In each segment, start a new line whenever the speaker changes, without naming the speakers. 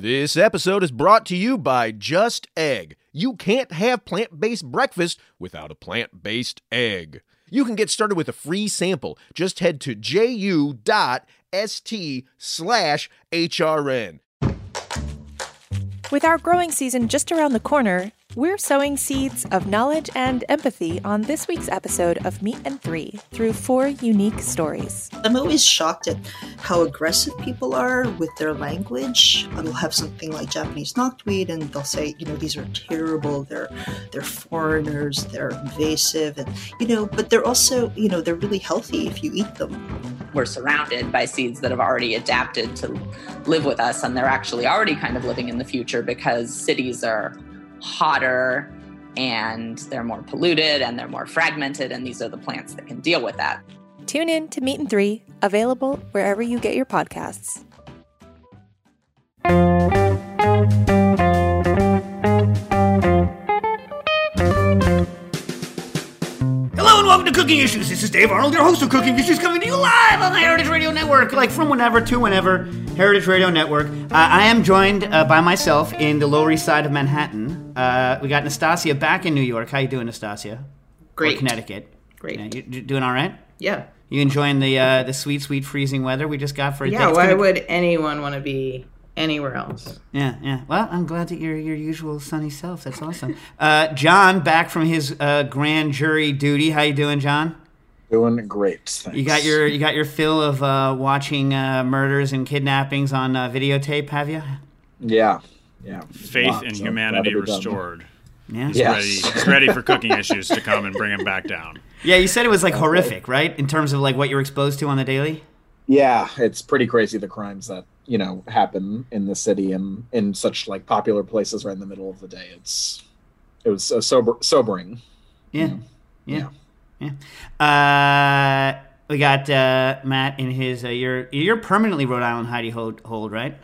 This episode is brought to you by Just Egg. You can't have plant based breakfast without a plant based egg. You can get started with a free sample. Just head to ju.st slash HRN.
With our growing season just around the corner, we're sowing seeds of knowledge and empathy on this week's episode of Meat and Three through four unique stories.
I'm always shocked at how aggressive people are with their language. They'll have something like Japanese knotweed and they'll say, you know, these are terrible, they're they're foreigners, they're invasive and you know, but they're also, you know, they're really healthy if you eat them.
We're surrounded by seeds that have already adapted to live with us and they're actually already kind of living in the future because cities are hotter and they're more polluted and they're more fragmented and these are the plants that can deal with that.
Tune in to Meat and Three, available wherever you get your podcasts.
Hello and welcome to Cooking Issues. This is Dave Arnold, your host of Cooking Issues, coming to you live on the Heritage Radio Network, like from whenever to whenever. Heritage Radio Network. Uh, I am joined uh, by myself in the Lower East Side of Manhattan. Uh, we got Nastasia back in New York. How you doing, Nastasia?
Great.
Or Connecticut.
Great.
Yeah, you, you doing all right?
Yeah.
You enjoying the uh, the sweet, sweet freezing weather we just got for a day?
Yeah, why
gonna-
would anyone want to be anywhere else?
Yeah, yeah. Well, I'm glad that you're your usual sunny self. That's awesome. uh, John, back from his uh, grand jury duty. How you doing, John?
Doing great. Thanks.
You got your you got your fill of uh, watching uh, murders and kidnappings on uh, videotape, have you?
yeah, yeah.
faith
Lots
in
of
humanity
that'll be done.
restored.
Yeah.
He's
Yes.
ready. He's ready for cooking issues to come and bring him back down.
Yeah, you said it was like horrific, right? In terms of like what you're exposed to on the daily.
Yeah, it's pretty crazy the crimes that you know happen in the city and in such like popular places right in the middle of the day. It's it was uh, sober sobering.
Yeah. Yeah. Yeah. Uh, we got uh, Matt in his. Uh, you're you're permanently Rhode Island Heidi hold, hold right?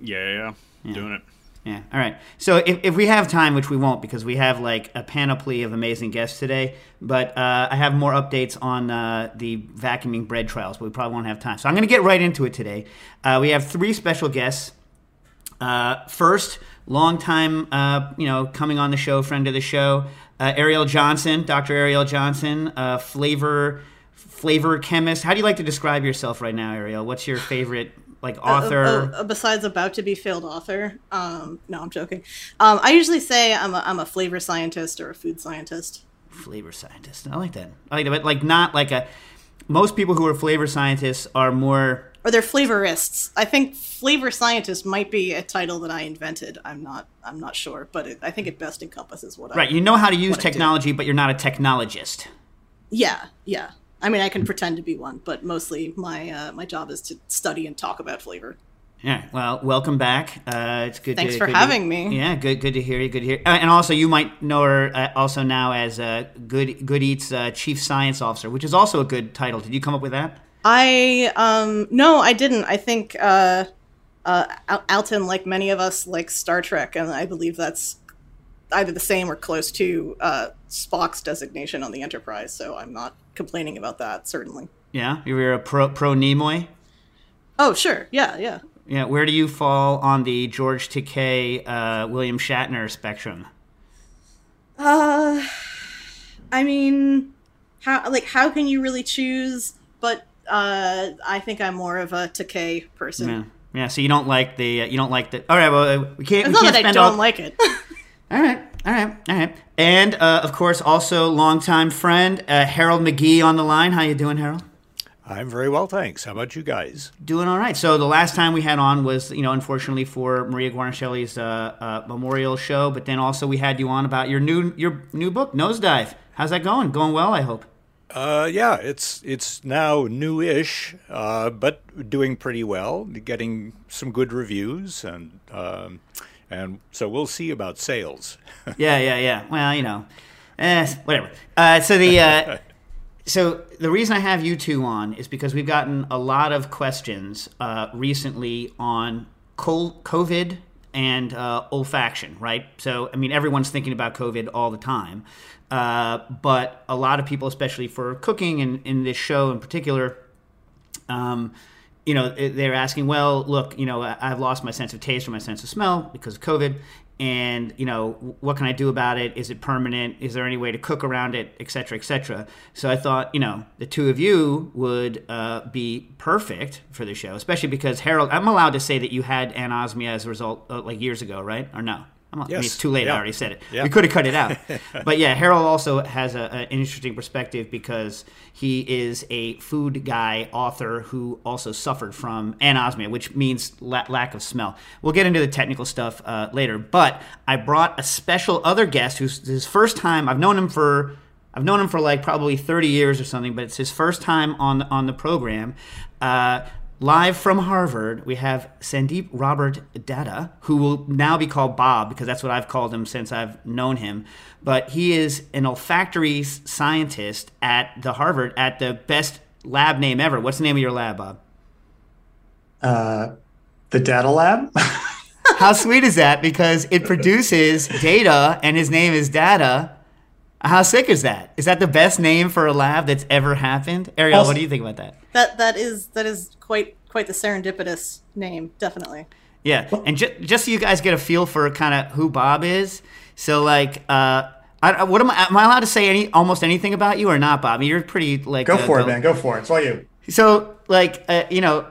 Yeah, yeah, doing it.
Yeah. All right. So if, if we have time, which we won't because we have like a panoply of amazing guests today, but uh, I have more updates on uh, the vacuuming bread trials, but we probably won't have time. So I'm going to get right into it today. Uh, we have three special guests. Uh, first, long time, uh, you know, coming on the show, friend of the show, uh, Arielle Johnson, Dr. Arielle Johnson, uh, flavor flavor chemist. How do you like to describe yourself right now, Arielle? What's your favorite like author?
Uh, uh, uh, besides about to be failed author. Um, no, I'm joking. Um, I usually say I'm a, I'm a flavor scientist or a food scientist.
flavor scientist. I like that. I like that, but like not like a. Most people who are flavor scientists are more.
Or they're flavorists. I think flavor scientist might be a title that I invented. I'm not I'm not sure, but it, I think it best encompasses what I
Right, you know how to use
I
technology, but you're not a technologist.
Yeah, yeah. I mean, I can pretend to be one, but mostly my uh, my job is to study and talk about flavor.
Yeah. Well, welcome back. Uh, it's good.
Thanks
to,
for
good
having
to,
me.
Yeah, good. Good to hear you. Good to hear. Uh, and also, you might know her uh, also now as uh, Good Good Eats uh, Chief Science Officer, which is also a good title. Did you come up with that?
I um no, I didn't. I think uh uh Alton like many of us like Star Trek and I believe that's either the same or close to uh Spock's designation on the Enterprise, so I'm not complaining about that certainly.
Yeah, you were a pro pro Nimoy.
Oh, sure. Yeah, yeah.
Yeah. Where do you fall on the George Takei, uh, William Shatner spectrum?
Uh I mean how like how can you really choose but uh I think I'm more of a Takei person.
Yeah. Yeah. So you don't like the uh, you don't like the. All right. Well, uh, we can't.
It's
we
not
can't
that I don't
all,
like it.
All right, all right, all right. And uh, of course, also longtime friend uh, Harold McGee on the line. How you doing, Harold?
I'm very well, thanks. How about you guys?
Doing all right. So the last time we had on was, you know, unfortunately for Maria Guarnaschelli's uh, uh, memorial show, but then also we had you on about your new your new book, Nosedive. How's that going? Going well, I hope.
Uh, yeah, it's it's now new-ish, uh, but doing pretty well. Getting some good reviews, and um, and so we'll see about sales.
yeah, yeah, yeah. Well, you know, eh, whatever. Uh, so the uh, so the reason I have you two on is because we've gotten a lot of questions uh, recently on COVID and uh, olfaction, right? So I mean, everyone's thinking about COVID all the time, uh, but a lot of people, especially for cooking and in this show in particular. Um, you know, they're asking, well, look, you know, I've lost my sense of taste or my sense of smell because of COVID. And, you know, what can I do about it? Is it permanent? Is there any way to cook around it, et cetera, et cetera? So I thought, you know, the two of you would uh, be perfect for the show, especially because Harold, I'm allowed to say that you had anosmia as a result, uh, like years ago, right? Or no? I'm, I mean, it's too late.
Yeah.
I already said it.
Yeah.
We could have cut it out. but yeah, Harold also has a, an interesting perspective because he is a food guy, author who also suffered from anosmia, which means la- lack of smell. We'll get into the technical stuff uh, later. But I brought a special other guest who's his first time. I've known him for. I've known him for like probably 30 years or something, but it's his first time on on the program. Uh, live from Harvard, we have Sandeep Robert Datta, who will now be called Bob because that's what I've called him since I've known him. But he is an olfactory scientist at the Harvard at the best lab name ever. What's the name of your lab, Bob?
Uh, the Datta lab.
How sweet is that? Because it produces data, and his name is Datta. How sick is that? Is that the best name for a lab that's ever happened? Arielle,
Also-
what do you think about that?
That that is that is quite quite the serendipitous name, definitely.
Yeah, and ju- just so you guys get a feel for kind of who Bob is. So, like, uh, I, what am I? Am I allowed to say any almost anything about you or not, Bob? I mean, you're pretty like.
Go
uh,
for it, man. Go for it. It's all you.
So, like, uh, you know,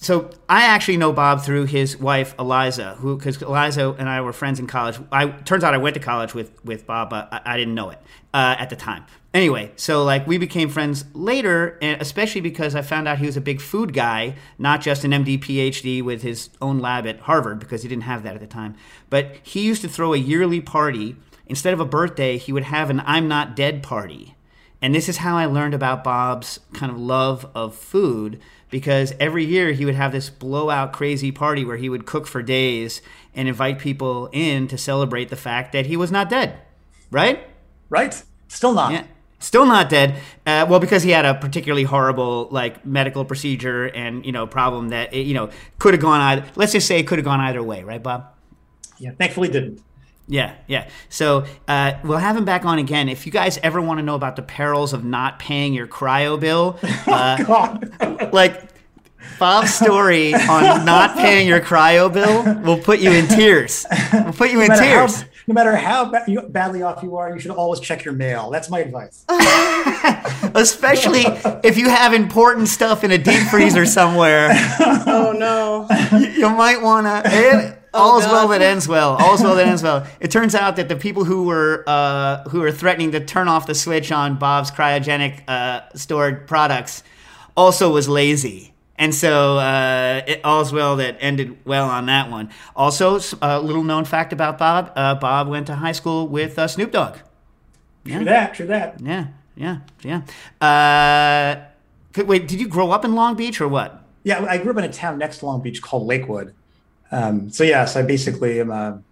so I actually know Bob through his wife Eliza, who because Eliza and I were friends in college. I turns out I went to college with with Bob, but I, I didn't know it uh, at the time. Anyway, so like we became friends later, and especially because I found out he was a big food guy, not just an MD PhD with his own lab at Harvard because he didn't have that at the time. But he used to throw a yearly party. Instead of a birthday, he would have an I'm Not Dead party. And this is how I learned about Bob's kind of love of food because every year he would have this blowout crazy party where he would cook for days and invite people in to celebrate the fact that he was not dead. Right?
Right? Still not.
Yeah. Still not dead. Uh, well, because he had a particularly horrible like medical procedure and you know problem that it, you know could have gone either. Let's just say it could have gone either way, right, Bob?
Yeah. Thankfully, didn't.
Yeah, yeah. So uh, we'll have him back on again. If you guys ever want to know about the perils of not paying your cryo bill, uh,
God.
like Bob's story on not paying your cryo bill will put you in tears. We'll put you in
no matter
tears.
How, no matter how ba- you, badly off you are, you should always check your mail. That's my advice.
Especially if you have important stuff in a deep freezer somewhere,
Oh no.
you might want to. All's
God.
well that ends well. All's well that ends well. It turns out that the people who were uh, who were threatening to turn off the switch on Bob's cryogenic uh, stored products also was lazy. And so uh, it, all's well that ended well on that one. Also, s- a little known fact about Bob: uh, Bob went to high school with uh, Snoop Dogg.
True that. True that.
Yeah, yeah, yeah. Uh, could- wait, did you grow up in Long Beach or what?
Yeah, I grew up in a town next to Long Beach called Lakewood. Um, so yes, I basically am. A,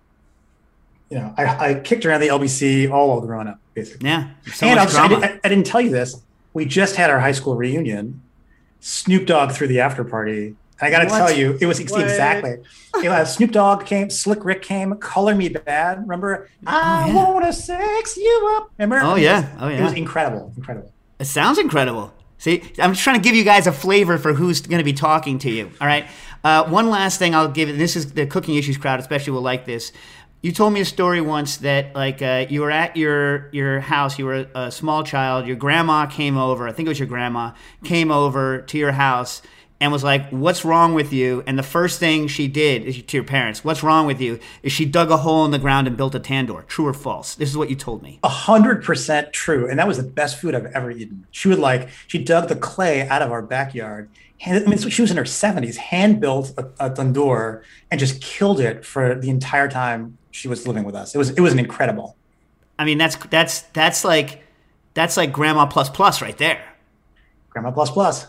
you know, I, I kicked around the LBC all while growing up, basically.
Yeah, so
and I'll just- I, didn't, I didn't tell you this. We just had our high school reunion. Snoop Dogg threw the after party. And I got to tell you, it was ex-
What?
exactly. You know, Snoop Dogg came, Slick Rick came, Color Me Badd. Remember? I
yeah.
wanna sex you up. Remember?
Oh,
It was-
yeah. Oh,
It was incredible, incredible.
It sounds incredible. See, I'm just trying to give you guys a flavor for who's going to be talking to you. All right. Uh, one last thing I'll give. It. This is the cooking issues crowd, especially will like this. You told me a story once that like uh, you were at your your house. You were a small child. Your grandma came over. I think it was your grandma came over to your house and was like, "What's wrong with you?" And the first thing she did is to your parents, "What's wrong with you?" Is she dug a hole in the ground and built a tandoor. True or false? This is what you told me.
A hundred percent true. And that was the best food I've ever eaten. She would like, she dug the clay out of our backyard. I mean, she was in her 70s, hand built a, a tandoor and just killed it for the entire time she was living with us. It was, it was an incredible.
I mean, that's that's that's like that's like grandma plus plus right there.
Grandma plus plus.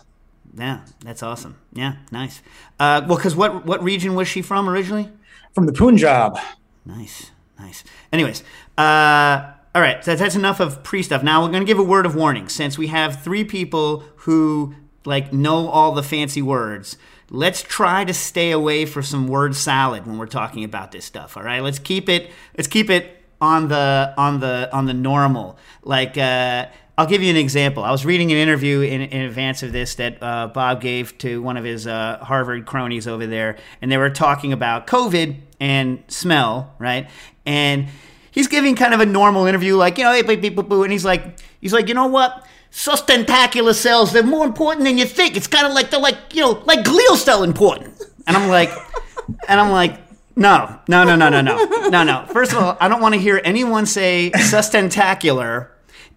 Yeah, that's awesome. Yeah, nice. Uh, well, because what what region was she from originally?
From the Punjab.
Nice, nice. Anyways, uh, all right, so that's enough of pre stuff. Now we're going to give a word of warning since we have three people who like know all the fancy words. Let's try to stay away for some word salad when we're talking about this stuff. All right, let's keep it. Let's keep it on the on the on the normal. Like uh, I'll give you an example. I was reading an interview in, in advance of this that uh, Bob gave to one of his uh, Harvard cronies over there, and they were talking about COVID and smell, right? And he's giving kind of a normal interview, like you know, hey, boo, and he's like, he's like, you know what? Sustentacular cells, they're more important than you think. It's kind of like they're like, you know, like glial cell important. And I'm like, and I'm like, no, no, no, no, no, no, no, no. First of all, I don't want to hear anyone say sustentacular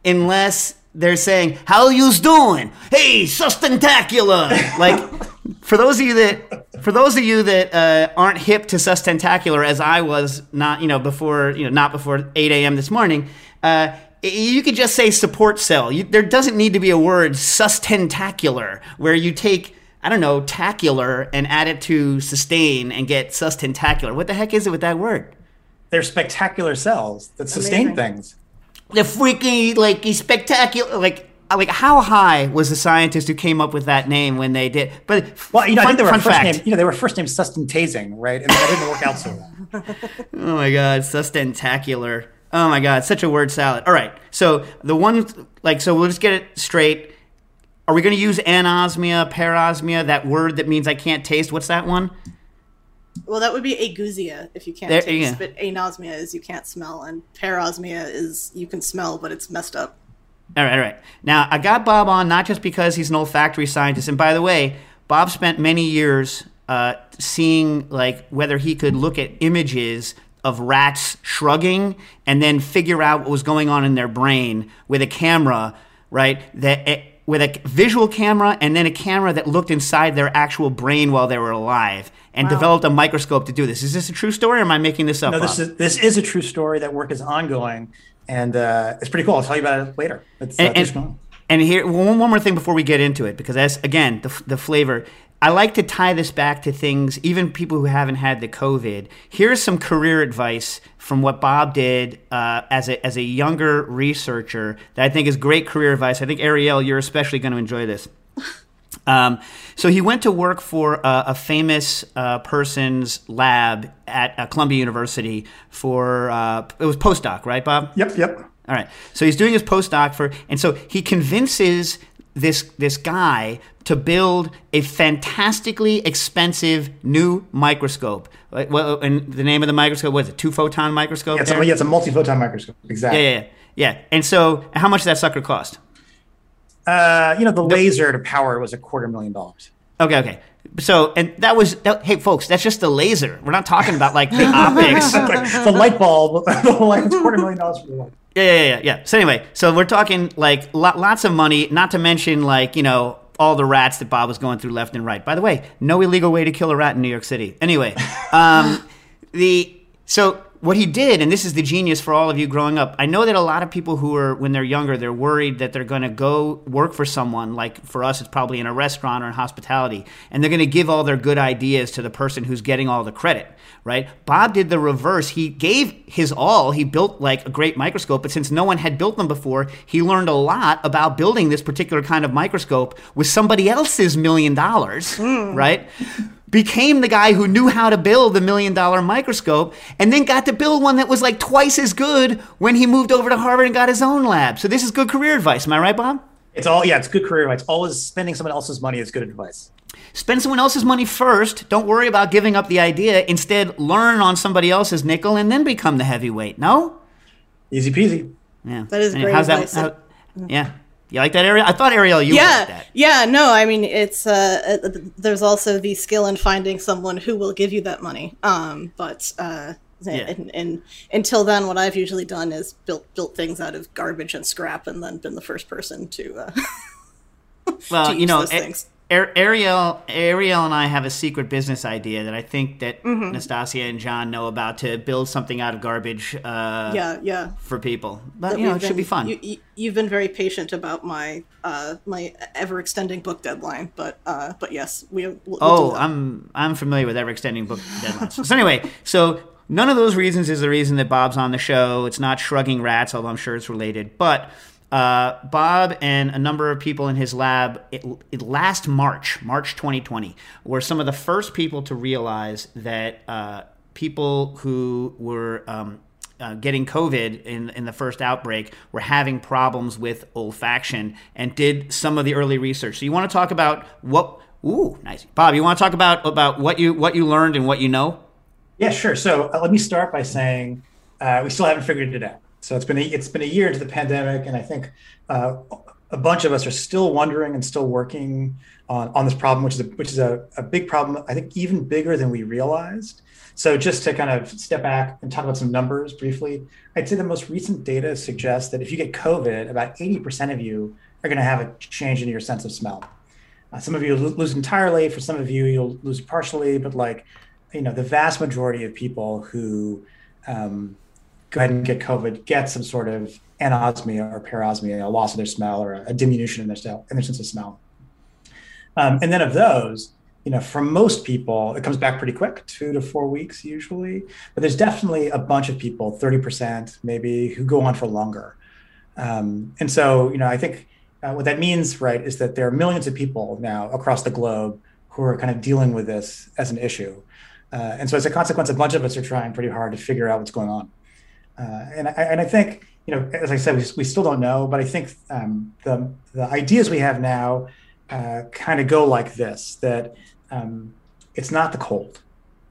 unless they're saying, "How you's doing? Hey, sustentacular!" Like, for those of you that, for those of you that uh, aren't hip to sustentacular, as I was not, you know, before, you know, not before 8 a.m. this morning. Uh, you could just say support cell. You, there doesn't need to be a word sustentacular where you take I don't know, tacular and add it to sustain and get sustentacular. What the heck is it with that word?
They're spectacular cells that sustain
Amazing.
things.
The freaking like spectacular like like how high was the scientist who came up with that name when they did? But
Well, you know, I
fun,
think they were first
fact.
name. You know, they were first name Sustentazing, right? And that didn't work out so well.
Oh my god, sustentacular. Oh my god, such a word salad. All right, so the one like so we'll just get it straight. Are we going to use anosmia, parosmia, that word that means I can't taste? What's that one?
Well, that would be ageusia if you can't
There-
taste,
yeah.
but anosmia is you can't smell, and parosmia is you can smell, but it's messed up.
All right, all right. Now, I got Bob on not just because he's an olfactory scientist, and by the way, Bob spent many years uh, seeing like whether he could look at images of rats shrugging and then figure out what was going on in their brain with a camera, right? That eh, with a visual camera and then a camera that looked inside their actual brain while they were alive, and developed a microscope to do this. Is this a true story, or am I making this up?
No, this is this is a true story. That work is ongoing, and uh, it's pretty cool. I'll tell you about it later. It's, uh,
and,
keeps
and, and here one, one more thing before we get into it because that's again the, the flavor i like to tie this back to things even people who haven't had the covid here's some career advice from what bob did uh, as, a, as a younger researcher that i think is great career advice i think arielle you're especially going to enjoy this um, so he went to work for uh, a famous uh, person's lab at uh, Columbia University for uh, it was postdoc, right, Bob?
Yep, yep.
All right. So he's doing his postdoc for, and so he convinces this this guy to build a fantastically expensive new microscope. Well, and the name of the microscope was it two photon microscope?
Yeah, it's, a, yeah, it's a multi-photon microscope. Exactly.
yeah, yeah, yeah. And so, how much did that sucker cost?
Uh, you know, the laser to power it was a quarter million dollars.
Okay, okay. So, and that was, that, hey, folks, that's just the laser. We're not talking about like the optics.
Like, the light bulb, the light, it's quarter million dollars for the light.
Yeah, yeah, yeah, yeah. So anyway, so we're talking like lo- lots of money, not to mention like you know all the rats that Bob was going through left and right. By the way, no illegal way to kill a rat in New York City. Anyway, um, the so what he did, and this is the genius for all of you growing up. I know that a lot of people who are when they're younger, they're worried that they're going to go work for someone. Like for us, it's probably in a restaurant or in hospitality, and they're going to give all their good ideas to the person who's getting all the credit. Right? Bob did the reverse. He gave his all. He built like a great microscope, but since no one had built them before, he learned a lot about building this particular kind of microscope with somebody else's million dollars. Mm. Right? Became the guy who knew how to build the million dollar microscope and then got to build one that was like twice as good when he moved over to Harvard and got his own lab. So this is good career advice. Am I right, Bob?
It's all yeah, it's good career advice. Always spending someone else's money is good advice.
Spend someone else's money first. Don't worry about giving up the idea. Instead, learn on somebody else's nickel and then become the heavyweight. No?
Easy peasy.
Yeah.
That is
And
great
how's
advice.
That, how- yeah. You like that, Arielle? I thought, Arielle, you
yeah,
that.
yeah. No, I mean it's uh, uh, there's also the skill in finding someone who will give you that money. Um, but uh,
Yeah.
and, and until then, what I've usually done is built built things out of garbage and scrap, and then been the first person to. Uh,
well,
to
you know,
those things.
Ar- Arielle, Arielle, and I have a secret business idea that I think that
Mhm.
Nastasia and John know about to build something out of garbage. Uh,
yeah, yeah.
For people, but
that
you know, it
we've
should be fun.
You, you've been very patient about my uh, my ever extending book deadline, but uh, but yes, we. We'll, we'll
oh. I'm I'm familiar with ever extending book deadlines. so anyway, so none of those reasons is the reason that Bob's on the show. It's not shrugging rats, although I'm sure it's related. But uh, Bob and a number of people in his lab, it, it last March, March 2020, were some of the first people to realize that uh, people who were um, uh, getting COVID in in the first outbreak were having problems with olfaction and did some of the early research. So you want to talk about what? Ooh, nice, Bob. You want to talk about about what you what you learned and what you know?
Yeah, sure. So uh, let me start by saying uh, we still haven't figured it out. So it's been a, it's been a year into the pandemic, and I think uh, a bunch of us are still wondering and still working on, on this problem, which is a, which is a, a big problem. I think even bigger than we realized. So just to kind of step back and talk about some numbers briefly, I'd say the most recent data suggests that if you get COVID, about 80% of you are going to have a change in your sense of smell. Uh, some of you lose entirely. For some of you, you'll lose partially. But like, you know, the vast majority of people who um, go ahead and get COVID get some sort of anosmia or parosmia, a loss of their smell or a diminution in their, in their sense of smell. Um, and then of those, you know, for most people, it comes back pretty quick, two to four weeks usually. But there's definitely a bunch of people, 30% maybe, who go on for longer. Um, and so, you know, I think uh, what that means, right, is that there are millions of people now across the globe who are kind of dealing with this as an issue. Uh, and so, as a consequence, a bunch of us are trying pretty hard to figure out what's going on. Uh, and, I, and I think, you know, as I said, we, we still don't know, but I think um, the, the ideas we have now uh, kind of go like this that um, it's not the cold.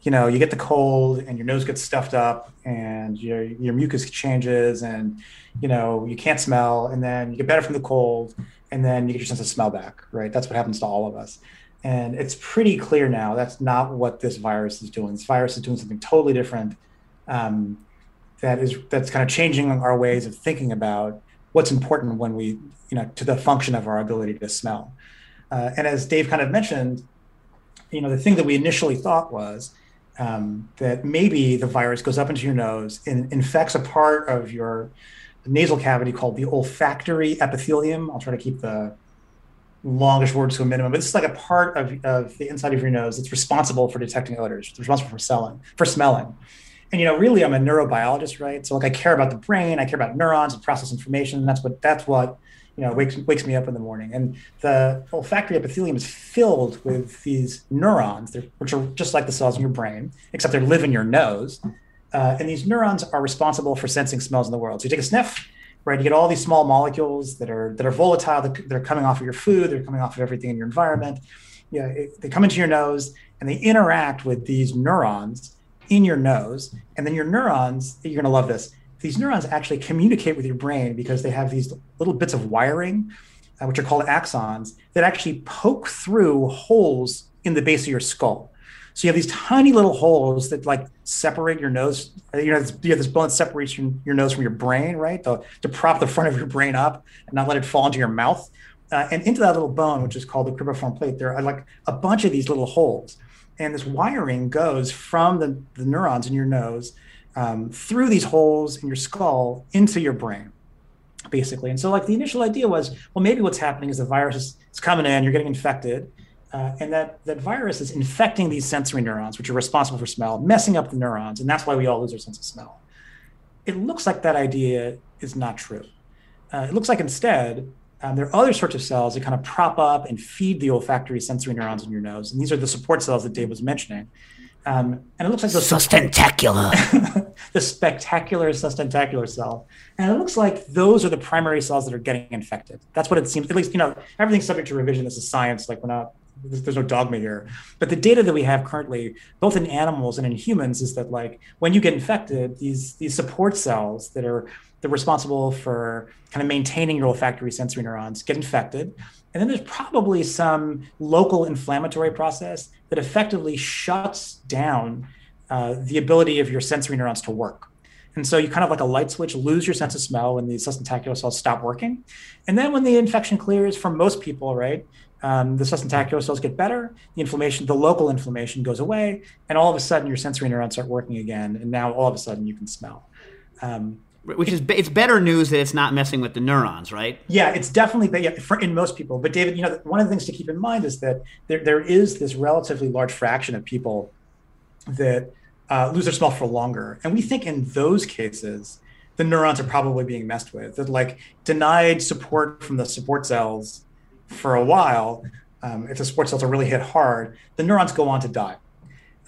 You know, you get the cold and your nose gets stuffed up and your, your mucus changes and, you know, you can't smell and then you get better from the cold and then you get your sense of smell back, right? That's what happens to all of us. And it's pretty clear now that's not what this virus is doing. This virus is doing something totally different. Um, that is that's kind of changing our ways of thinking about what's important when we, you know, to the function of our ability to smell. Uh, and as Dave kind of mentioned, you know, the thing that we initially thought was um, that maybe the virus goes up into your nose and infects a part of your nasal cavity called the olfactory epithelium. I'll try to keep the longish words to a minimum, but this is like a part of, of the inside of your nose that's responsible for detecting odors, responsible for smelling, for smelling. And you know, really, I'm a neurobiologist, right? So like, I care about the brain, I care about neurons and process information. And that's what that's what you know wakes wakes me up in the morning. And the olfactory epithelium is filled with these neurons, which are just like the cells in your brain, except they live in your nose. Uh, and these neurons are responsible for sensing smells in the world. So you take a sniff, right? You get all these small molecules that are that are volatile, that, that are coming off of your food, they're coming off of everything in your environment. Yeah, it, they come into your nose and they interact with these neurons in your nose, and then your neurons. You're going to love this these neurons actually communicate with your brain because they have these little bits of wiring, uh, which are called axons, that actually poke through holes in the base of your skull. So you have these tiny little holes that like separate your nose. You know, you have this bone that separates your, your nose from your brain, right? To, to prop the front of your brain up and not let it fall into your mouth. Uh, and into that little bone, which is called the cribriform plate, there are like a bunch of these little holes. And this wiring goes from the, the neurons in your nose um, through these holes in your skull into your brain, basically. And so, like, the initial idea was, well, maybe what's happening is the virus is, coming in, you're getting infected, uh, and that that virus is infecting these sensory neurons, which are responsible for smell, messing up the neurons, and that's why we all lose our sense of smell. It looks like that idea is not true. Uh, it looks like instead um, there are other sorts of cells that kind of prop up and feed the olfactory sensory neurons in your nose, and these are the support cells that Dave was mentioning. Um, and it looks like the
sustentacular,
the spectacular sustentacular cell. And it looks like those are the primary cells that are getting infected. That's what it seems. At least you know everything's subject to revision. This is science. Like we're not. There's no dogma here. But the data that we have currently, both in animals and in humans, is that like when you get infected, these these support cells that are they're responsible for kind of maintaining your olfactory sensory neurons get infected and then there's probably some local inflammatory process that effectively shuts down uh, the ability of your sensory neurons to work. And so you kind of like a light switch lose your sense of smell when the sustentacular cells stop working. And then when the infection clears for most people, right, um, the sustentacular cells get better, the inflammation, the local inflammation goes away, and all of a sudden your sensory neurons start working again. And now all of a sudden you can smell. Um,
which is it's better news that it's not messing with the neurons, right?
Yeah, it's definitely yeah, for, in most people. But David, you know, one of the things to keep in mind is that there there is this relatively large fraction of people that uh, lose their smell for longer, and we think in those cases the neurons are probably being messed with. That like denied support from the support cells for a while. Um, if the support cells are really hit hard, the neurons go on to die,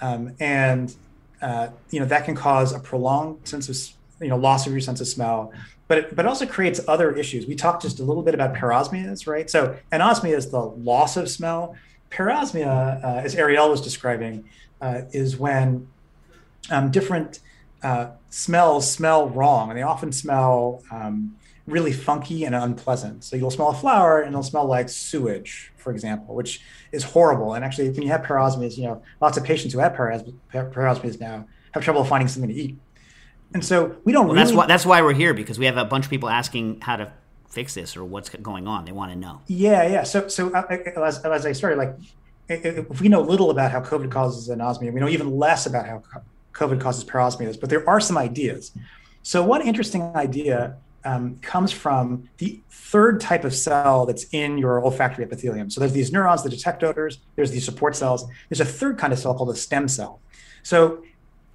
um, and uh, you know that can cause a prolonged sense of you know loss of your sense of smell, but it, but it also creates other issues. We talked just a little bit about parosmias, right? So anosmia is the loss of smell. Parosmia, uh, as Arielle was describing, uh, is when um, different uh, smells smell wrong, and they often smell um, really funky and unpleasant. So you'll smell a flower, and it'll smell like sewage, for example, which is horrible. And actually, when you have parosmias, you know, lots of patients who have paros- parosmias now have trouble finding something to eat. And so we don't.
Well,
really...
That's why that's why we're here because we have a bunch of people asking how to fix this or what's going on. They want to know.
Yeah, yeah. So, so uh, uh, as, as I started, like, if we know little about how COVID causes anosmia, we know even less about how COVID causes parosmias. But there are some ideas. So, one interesting idea um, comes from the third type of cell that's in your olfactory epithelium. So there's these neurons that detect odors. There's these support cells. There's a third kind of cell called a stem cell. So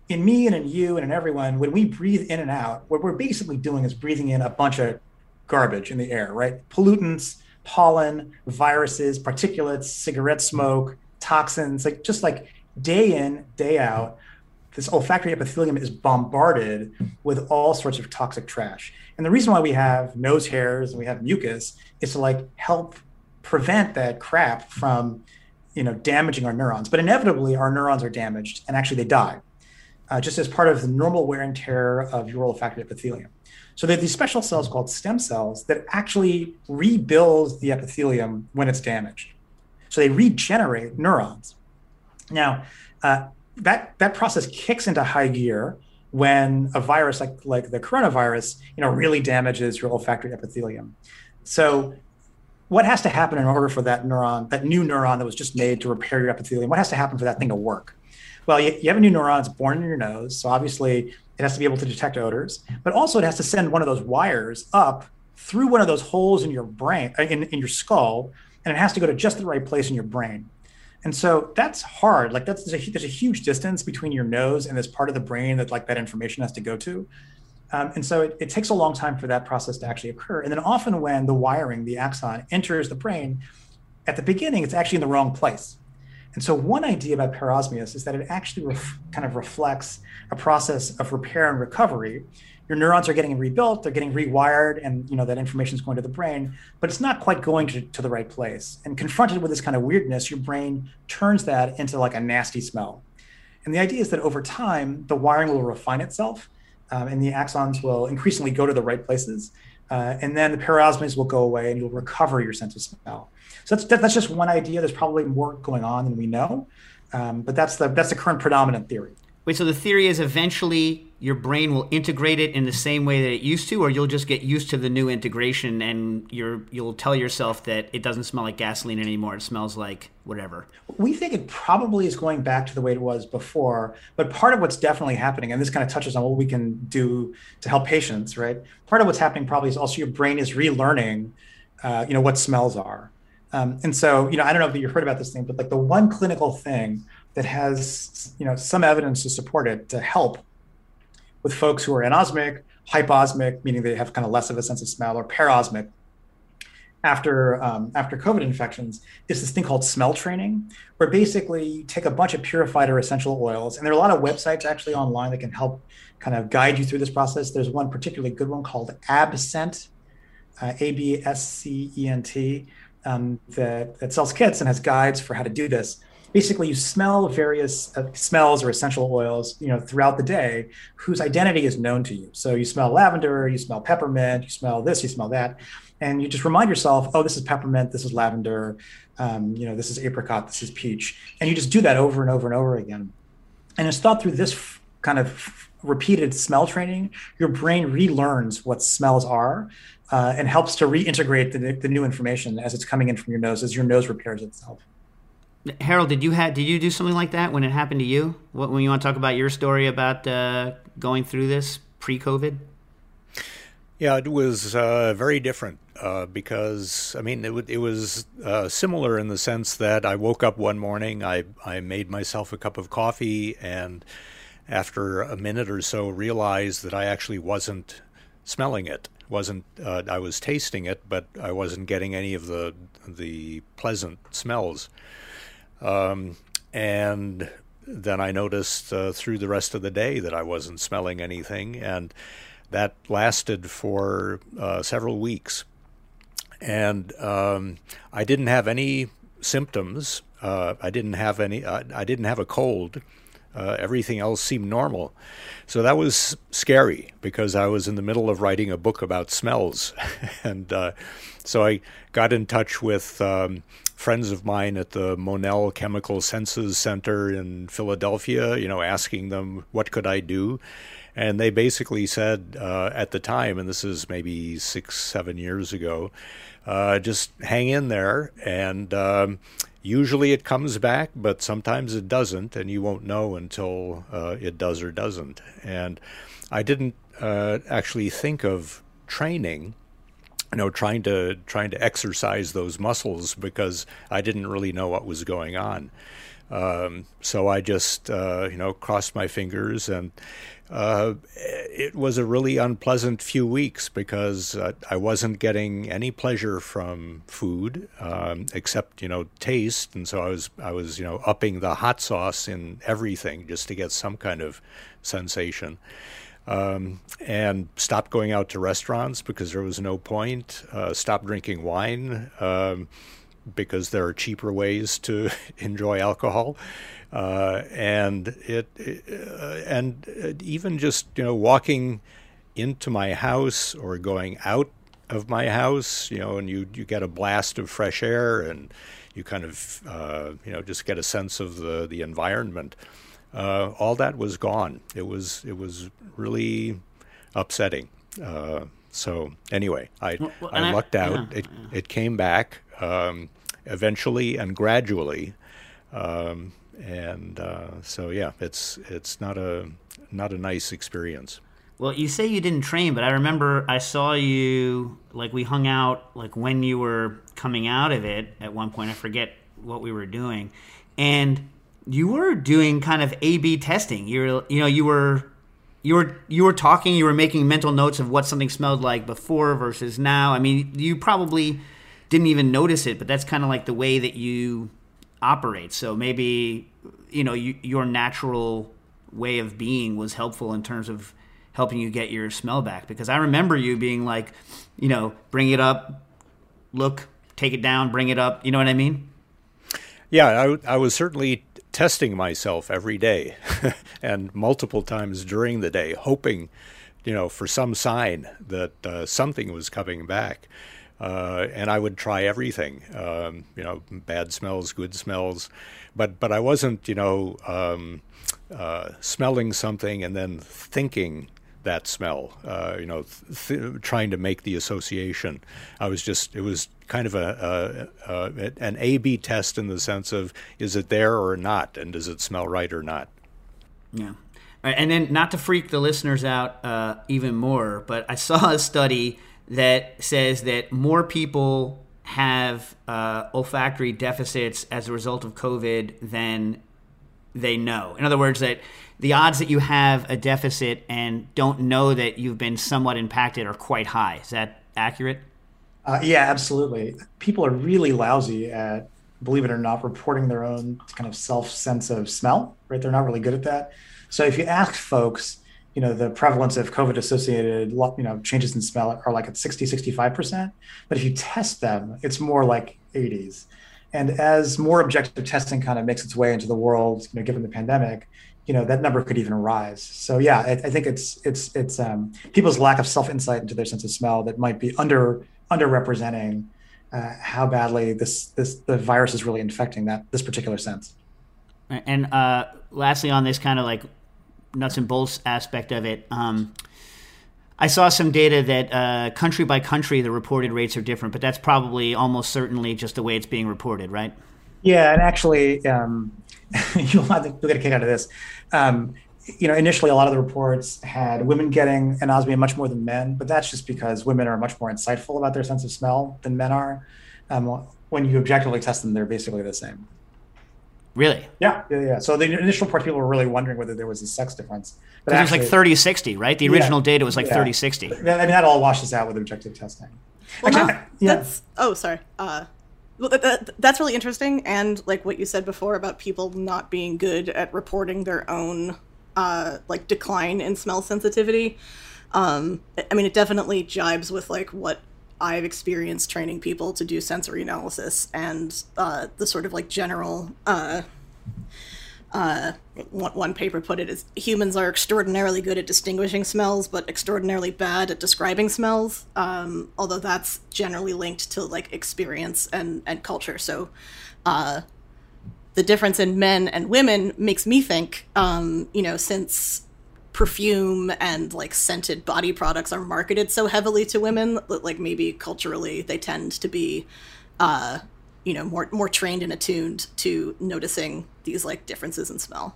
in me and in you and in everyone, when we breathe in and out, what we're basically doing is breathing in a bunch of garbage in the air, right? Pollutants, pollen, viruses, particulates, cigarette smoke, toxins, like just like day in, day out, this olfactory epithelium is bombarded with all sorts of toxic trash. And the reason why we have nose hairs and we have mucus is to like help prevent that crap from, you know, damaging our neurons. But inevitably, our neurons are damaged and actually they die uh, just as part of the normal wear and tear of your olfactory epithelium. So there are these special cells called stem cells that actually rebuild the epithelium when it's damaged. So they regenerate neurons. Now, uh, that that process kicks into high gear when a virus like like the coronavirus, you know, really damages your olfactory epithelium. So what has to happen in order for that neuron, that new neuron that was just made to repair your epithelium, what has to happen for that thing to work? Well, you, you have a new neuron, it's born in your nose. So obviously it has to be able to detect odors, but also it has to send one of those wires up through one of those holes in your brain, uh, in, in your skull, and it has to go to just the right place in your brain. And so that's hard. Like that's there's a, there's a huge distance between your nose and this part of the brain that like that information has to go to. Um, and so it, it, takes a long time for that process to actually occur. And then often when the wiring, the axon, enters the brain, at the beginning, it's actually in the wrong place. And so, one idea about parosmias is that it actually ref- kind of reflects a process of repair and recovery. Your neurons are getting rebuilt, they're getting rewired, and you know that information is going to the brain, but it's not quite going to, to the right place. And confronted with this kind of weirdness, your brain turns that into like a nasty smell. And the idea is that over time, the wiring will refine itself, um, and the axons will increasingly go to the right places. Uh, and then the parosmias will go away, and you'll recover your sense of smell. So that's that's just one idea. There's probably more going on than we know, um, but that's the that's the current predominant theory.
Wait, so the theory is eventually your brain will integrate it in the same way that it used to, or you'll just get used to the new integration and you're you'll tell yourself that it doesn't smell like gasoline anymore. It smells like whatever.
We think it probably is going back to the way it was before, but part of what's definitely happening, and this kind of touches on what we can do to help patients, right? Part of what's happening probably is also your brain is relearning, uh, you know, what smells are. Um, and so, you know, I don't know if you've heard about this thing, but like the one clinical thing that has, you know, some evidence to support it to help with folks who are anosmic, hyposmic, meaning they have kind of less of a sense of smell, or parosmic after um, after COVID infections, is this thing called smell training, where basically you take a bunch of purified or essential oils, and there are a lot of websites actually online that can help kind of guide you through this process. There's one particularly good one called Abscent, uh, A B S C E N T um, that, that sells kits and has guides for how to do this. Basically, you smell various uh, smells or essential oils, you know, throughout the day, whose identity is known to you. So you smell lavender, you smell peppermint, you smell this, you smell that, and you just remind yourself, oh, this is peppermint, this is lavender, um, you know, this is apricot, this is peach, and you just do that over and over and over again. And it's thought through this f- kind of repeated smell training, your brain relearns what smells are uh, and helps to reintegrate the, the new information as it's coming in from your nose as your nose repairs itself.
Harold, did you have did you do something like that when it happened to you? What, when you want to talk about your story about uh, going through this pre-COVID?
Yeah, it was uh, very different uh, because I mean it, it was uh, similar in the sense that I woke up one morning, I I made myself a cup of coffee, and after a minute or so realized that I actually wasn't smelling it wasn't uh, I was tasting it, but I wasn't getting any of the the pleasant smells. Um, and then I noticed uh, through the rest of the day that I wasn't smelling anything, and that lasted for uh, several weeks. And um, I didn't have any symptoms. Uh, I didn't have any. I didn't have a cold. Uh, everything else seemed normal. So that was scary because I was in the middle of writing a book about smells. and uh, so I got in touch with um, friends of mine at the Monell Chemical Senses Center in Philadelphia, you know, asking them what could I do. And they basically said uh, at the time, and this is maybe six, seven years ago, uh, just hang in there and um, Usually it comes back, but sometimes it doesn't, and you won't know until uh, it does or doesn't. And I didn't uh, actually think of training you know trying to trying to exercise those muscles because I didn't really know what was going on. Um, so I just uh, you know crossed my fingers and uh, it was a really unpleasant few weeks because uh, I wasn't getting any pleasure from food um, except you know taste, and so I was I was you know upping the hot sauce in everything just to get some kind of sensation. Um, and stopped going out to restaurants because there was no point. Uh, stopped drinking wine um, because there are cheaper ways to enjoy alcohol. Uh, and it, uh, and even just you know walking into my house or going out of my house, you know, and you you get a blast of fresh air and you kind of uh, you know just get a sense of the the environment. Uh, all that was gone. It was it was really upsetting. Uh, so anyway, I well, I lucked I, out. Yeah, it yeah. it came back um, eventually and gradually. Um, and uh, so yeah, it's it's not a not a nice experience.
Well, you say you didn't train, but I remember I saw you like we hung out like when you were coming out of it at one point. I forget what we were doing, and you were doing kind of A/B testing. You're you know you were you were you were talking. You were making mental notes of what something smelled like before versus now. I mean, you probably didn't even notice it, but that's kind of like the way that you operate. So maybe you know you, your natural way of being was helpful in terms of helping you get your smell back. Because I remember you being like, you know, bring it up, look, take it down, bring it up. You know what I mean?
Yeah, I, I was certainly testing myself every day and multiple times during the day, hoping, you know, for some sign that uh, something was coming back. Uh, and I would try everything, um, you know, bad smells, good smells, but but I wasn't, you know, um, uh, smelling something and then thinking that smell, uh, you know, th- trying to make the association. I was just, it was kind of a, a, a an A/B test in the sense of is it there or not, and does it smell right or not.
Yeah. And then, not to freak the listeners out uh, even more, but I saw a study that says that more people have uh, olfactory deficits as a result of COVID than they know. In other words, that the odds that you have a deficit and don't know that you've been somewhat impacted are quite high. Is that accurate?
Uh, yeah, absolutely. People are really lousy at, believe it or not, reporting their own kind of self sense of smell, right? They're not really good at that. So if you ask folks, you know the prevalence of covid associated you know changes in smell are like at 60 65% but if you test them it's more like 80s and as more objective testing kind of makes its way into the world you know given the pandemic you know that number could even rise. So yeah i, I think it's it's it's um, people's lack of self insight into their sense of smell that might be under underrepresenting uh, how badly this this the virus is really infecting that this particular sense.
And uh, lastly on this kind of like nuts and bolts aspect of it. Um, I saw some data that uh, country by country the reported rates are different, but that's probably almost certainly just the way it's being reported, right?
Yeah, and actually, um, you'll, have to, you'll get a kick out of this. Um, you know, initially, a lot of the reports had women getting anosmia much more than men, but that's just because women are much more insightful about their sense of smell than men are. Um, when you objectively test them, they're basically the same.
Really?
Yeah, yeah, yeah. So the initial report, people were really wondering whether there was a sex difference.
But it was like 30 60, right? The original yeah, data was like yeah. 30 60. I
mean, that all washes out with objective testing.
Well, Actually, yeah. That's, oh, sorry. Uh, well, that, that, that's really interesting. And like what you said before about people not being good at reporting their own uh, like decline in smell sensitivity. Um, I mean, it definitely jibes with like what I've experienced training people to do sensory analysis and uh, the sort of like general. Uh, uh, one, paper put it as humans are extraordinarily good at distinguishing smells, but extraordinarily bad at describing smells. Um, although that's generally linked to like experience and and culture. So, uh, the difference in men and women makes me think, um, you know, since perfume and like scented body products are marketed so heavily to women, like maybe culturally they tend to be, uh, you know, more more trained and attuned to noticing these like differences in smell.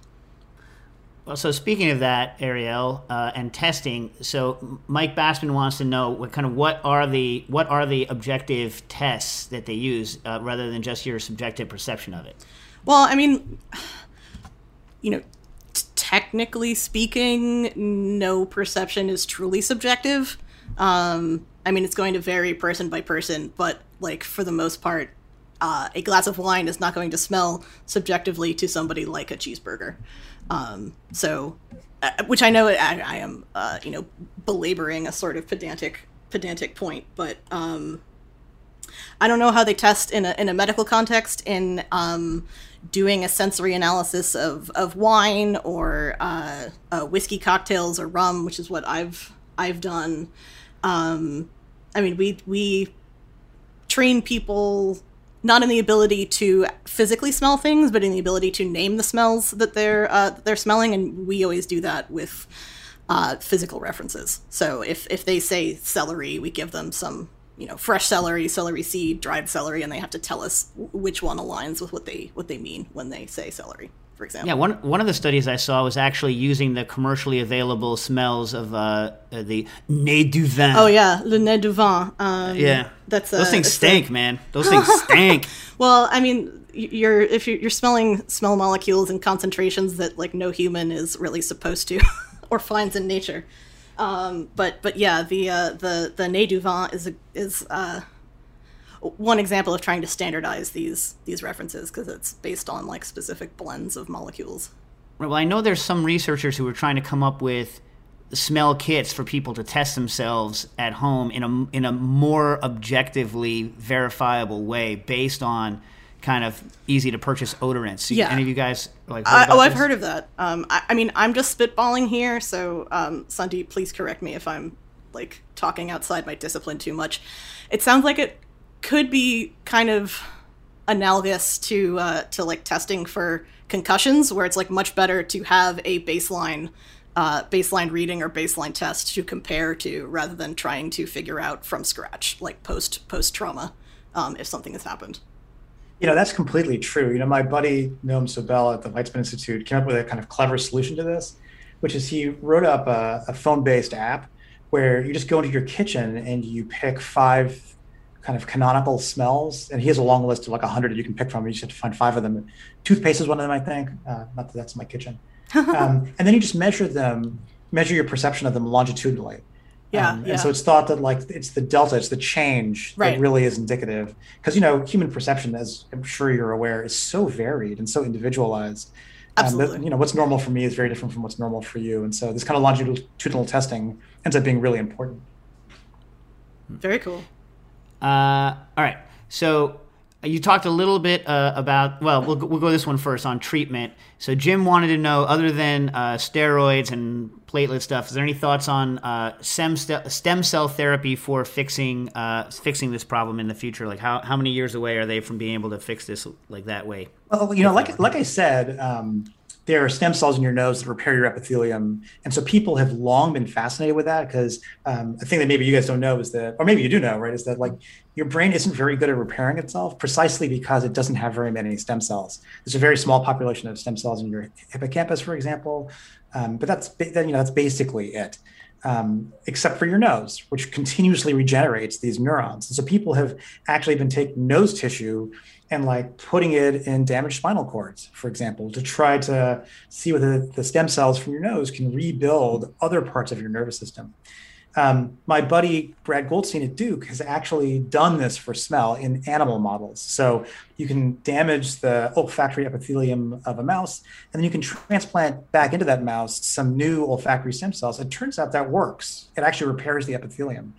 Well, so speaking of that, Arielle, uh, and testing, so Mike Bassman wants to know what kind of what are the what are the objective tests that they use uh, rather than just your subjective perception of it.
Well, I mean, you know, technically speaking, no perception is truly subjective. Um, I mean, it's going to vary person by person, but like for the most part, uh, a glass of wine is not going to smell subjectively to somebody like a cheeseburger. Um, so, uh, which I know I, I am, uh, you know, belaboring a sort of pedantic pedantic point, but um, I don't know how they test in a in a medical context in um, doing a sensory analysis of, of wine or uh, uh, whiskey cocktails or rum, which is what I've I've done. Um, I mean, we we train people not in the ability to physically smell things, but in the ability to name the smells that they're uh, they're smelling, and we always do that with uh, physical references. So if if they say celery, we give them some you know fresh celery, celery seed, dried celery, and they have to tell us which one aligns with what they what they mean when they say celery. For example.
Yeah, one one of the studies I saw was actually using the commercially available smells of uh, the nez du vin.
Oh yeah, le nez du vin. Um,
yeah,
that's
those
a,
things stink,
a-
man. Those things stink.
Well, I mean, you're if you're, you're smelling smell molecules in concentrations that like no human is really supposed to or finds in nature. Um, but but yeah, the uh, the the nez du vin is a, is uh, one example of trying to standardize these these references because it's based on like specific blends of molecules.
Well, I know there's some researchers who are trying to come up with smell kits for people to test themselves at home in a in a more objectively verifiable way based on kind of easy to purchase odorants.
Yeah.
Any of you guys like?
I, oh, I've
this?
heard of that. Um, I, I mean, I'm just spitballing here, so um, Sandeep, please correct me if I'm like talking outside my discipline too much. It sounds like it could be kind of analogous to uh, to like testing for concussions, where it's like much better to have a baseline uh, baseline reading or baseline test to compare to rather than trying to figure out from scratch, like post post trauma, um, if something has happened.
You know, that's completely true. You know, my buddy Noam Sobel at the Weizmann Institute came up with a kind of clever solution to this, which is he wrote up a, a phone-based app where you just go into your kitchen and you pick five kind of canonical smells. And he has a long list of like 100 you can pick from. You just have to find five of them. Toothpaste is one of them, I think. Uh, not that that's my kitchen. um, and then you just measure them, measure your perception of them longitudinally.
Yeah,
Um,
yeah.
And so it's thought that like it's the delta, it's the change
Right.
that really is indicative. Because you know, human perception, as I'm sure you're aware, is so varied and so individualized. Um,
Absolutely.
that, you know, what's normal for me is very different from what's normal for you. And so this kind of longitudinal testing ends up being really important.
Very cool.
Uh, all right. So you talked a little bit uh, about. Well, we'll go- we'll go this one first on treatment. So Jim wanted to know, other than uh, steroids and platelet stuff, is there any thoughts on uh, stem st- stem cell therapy for fixing uh, fixing this problem in the future? Like how how many years away are they from being able to fix this like that way?
Well, you know, like like I said, um, there are stem cells in your nose that repair your epithelium, and so people have long been fascinated with that because um, a thing that maybe you guys don't know is that, or maybe you do know, right? Is that like your brain isn't very good at repairing itself precisely because it doesn't have very many stem cells. There's a very small population of stem cells in your hippocampus, for example, um, but that's you know that's basically it. Um, except for your nose, which continuously regenerates these neurons. And so people have actually been taking nose tissue and like putting it in damaged spinal cords, for example, to try to see whether the stem cells from your nose can rebuild other parts of your nervous system. Um, my buddy Brad Goldstein at Duke has actually done this for smell in animal models. So you can damage the olfactory epithelium of a mouse, and then you can transplant back into that mouse some new olfactory stem cells. It turns out that works. It actually repairs the epithelium.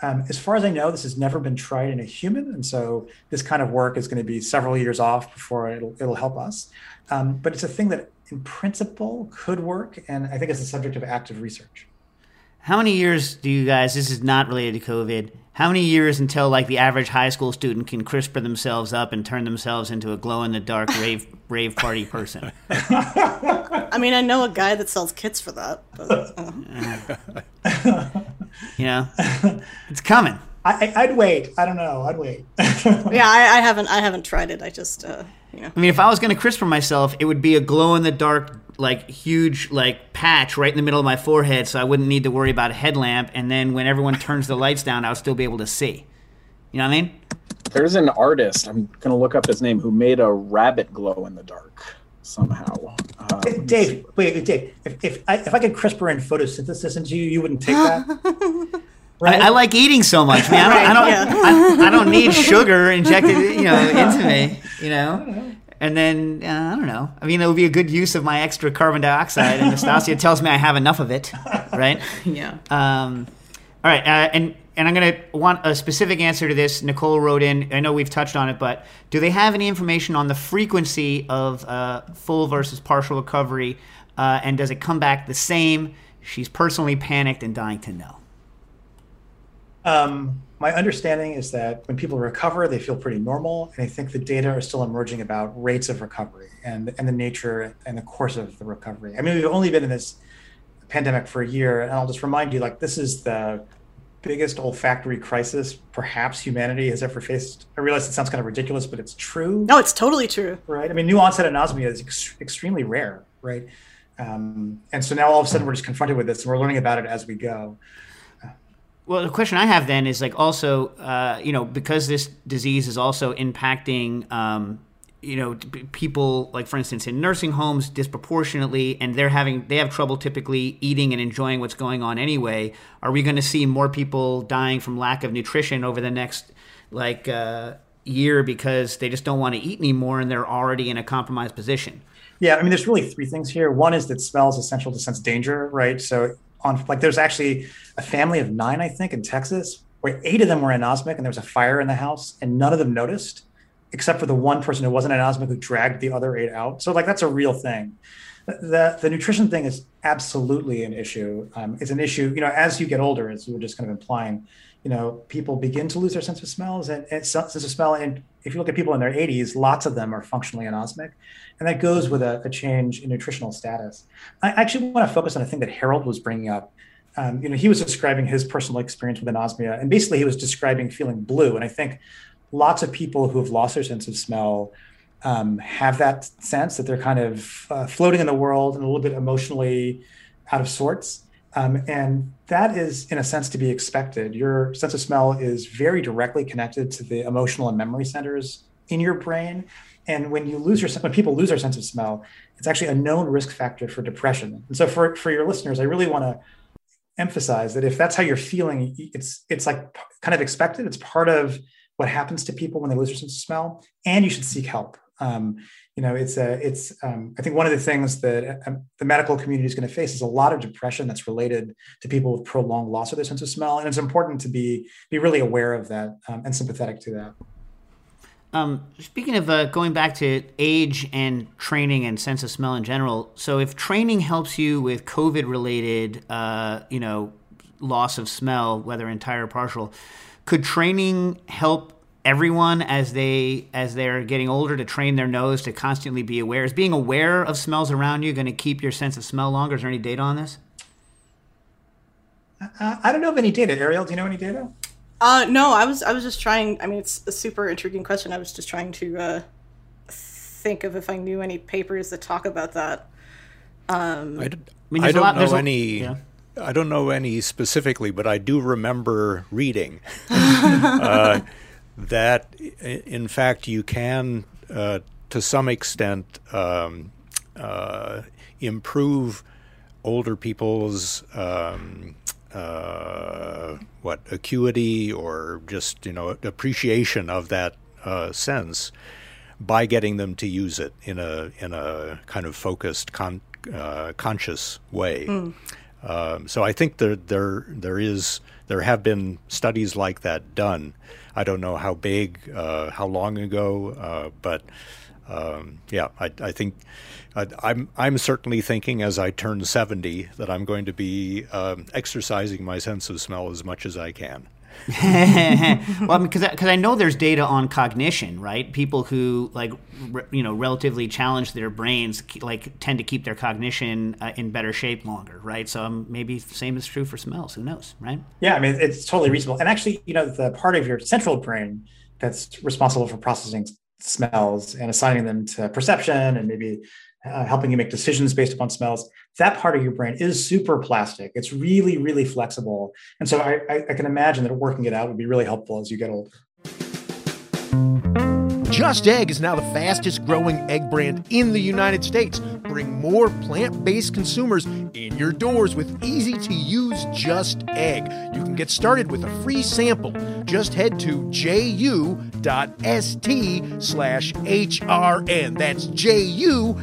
Um, as far as I know, this has never been tried in a human, and so this kind of work is going to be several years off before it'll, it'll help us. Um, but it's a thing that, in principle, could work, and I think it's the subject of active research.
How many years do you guys? This is not related to COVID. How many years until like the average high school student can CRISPR themselves up and turn themselves into a glow in the dark rave rave party person?
I mean, I know a guy that sells kits for that. But, uh.
you know, it's coming.
I, I'd wait. I don't know. I'd wait.
yeah, I, I, haven't. I haven't tried it. I just, uh, you know.
I mean, if I was going to CRISPR myself, it would be a glow in the dark, like huge, like patch right in the middle of my forehead, so I wouldn't need to worry about a headlamp. And then when everyone turns the lights down, I would still be able to see. You know what I mean?
There's an artist. I'm going to look up his name who made a rabbit glow in the dark somehow. Um,
Dave, wait, Dave. If if I, if I could CRISPR and photosynthesis into you, you wouldn't take that.
Right? I, I, like eating so much, man. I don't, I, don't I, I, don't need sugar injected, you know, into me, you know. And then uh, I don't know. I mean, it would be a good use of my extra carbon dioxide, and Nastasia tells me I have enough of it, right?
yeah.
Um, all right, uh, and and I'm gonna want a specific answer to this. Nicole wrote in. I know we've touched on it, but do they have any information on the frequency of uh, full versus partial recovery, uh, and does it come back the same? She's personally panicked and dying to know.
Um, my understanding is that when people recover, they feel pretty normal, and I think the data are still emerging about rates of recovery and and the nature and the course of the recovery. I mean, we've only been in this pandemic for a year, and I'll just remind you, like this is the biggest olfactory crisis perhaps humanity has ever faced. I realize it sounds kind of ridiculous, but it's true.
No, it's totally true.
Right? I mean, new onset anosmia is ex- extremely rare, right? Um, and so now all of a sudden we're just confronted with this, and we're learning about it as we go.
Well, the question I have then is like also, uh, you know, because this disease is also impacting, um, you know, people like for instance in nursing homes disproportionately, and they're having they have trouble typically eating and enjoying what's going on anyway. Are we going to see more people dying from lack of nutrition over the next like uh, year because they just don't want to eat anymore and they're already in a compromised position?
Yeah, I mean, there's really three things here. One is that smell is essential to sense danger, right? So on like there's actually a family of nine, I think, in Texas, where eight of them were anosmic and there was a fire in the house and none of them noticed, except for the one person who wasn't anosmic who dragged the other eight out. So like that's a real thing. The, the nutrition thing is absolutely an issue. Um, it's an issue, you know, as you get older, as you were just kind of implying, you know, people begin to lose their sense of smells and, and sense of smell. And if you look at people in their 80s, lots of them are functionally anosmic. And that goes with a, a change in nutritional status. I actually want to focus on a thing that Harold was bringing up. Um, you know, he was describing his personal experience with anosmia, and basically he was describing feeling blue. And I think lots of people who have lost their sense of smell um, have that sense that they're kind of uh, floating in the world and a little bit emotionally out of sorts. Um, and that is, in a sense, to be expected. Your sense of smell is very directly connected to the emotional and memory centers in your brain. And when you lose your when people lose their sense of smell, it's actually a known risk factor for depression. And so, for for your listeners, I really want to emphasize that if that's how you're feeling, it's it's like kind of expected. It's part of what happens to people when they lose their sense of smell, and you should seek help. Um, you know, it's a, it's. Um, I think one of the things that um, the medical community is going to face is a lot of depression that's related to people with prolonged loss of their sense of smell, and it's important to be be really aware of that um, and sympathetic to that.
Um, speaking of uh, going back to age and training and sense of smell in general, so if training helps you with COVID-related, uh, you know, loss of smell, whether entire or partial, could training help everyone as they as they're getting older to train their nose to constantly be aware? Is being aware of smells around you going to keep your sense of smell longer? Is there any data on this?
I, I don't know of any data. Arielle, do you know any data?
Uh, no, I was I was just trying. I mean, it's a super intriguing question. I was just trying to uh, think of if I knew any papers that talk about that. Um,
I, d- I, mean, I don't lot, know any. yeah. I don't know any specifically, but I do remember reading uh, that, in fact, you can, uh, to some extent, um, uh, improve older people's um, uh, what acuity or just you know appreciation of that uh, sense by getting them to use it in a in a kind of focused, con- uh, conscious way.
Mm.
Um, so I think there there there is there have been studies like that done. I don't know how big, uh, how long ago, uh, but um, yeah, I, I think I, I'm I'm certainly thinking as I turn seventy that I'm going to be um, exercising my sense of smell as much as I can.
well, because because I know there's data on cognition, right? People who like re, you know relatively challenge their brains like tend to keep their cognition uh, in better shape longer, right? So um, maybe same is true for smells. Who knows, right?
Yeah, I mean it's totally reasonable. And actually, you know, the part of your central brain that's responsible for processing smells and assigning them to perception and maybe uh, helping you make decisions based upon smells. That part of your brain is super plastic. It's really, really flexible. And so I, I, can imagine that working it out would be really helpful as you get older.
Just Egg is now the fastest growing egg brand in the United States. Bring more plant based consumers in your doors with easy to use Just Egg. You can get started with a free sample. Just head to ju.st slash HRN. That's ju.st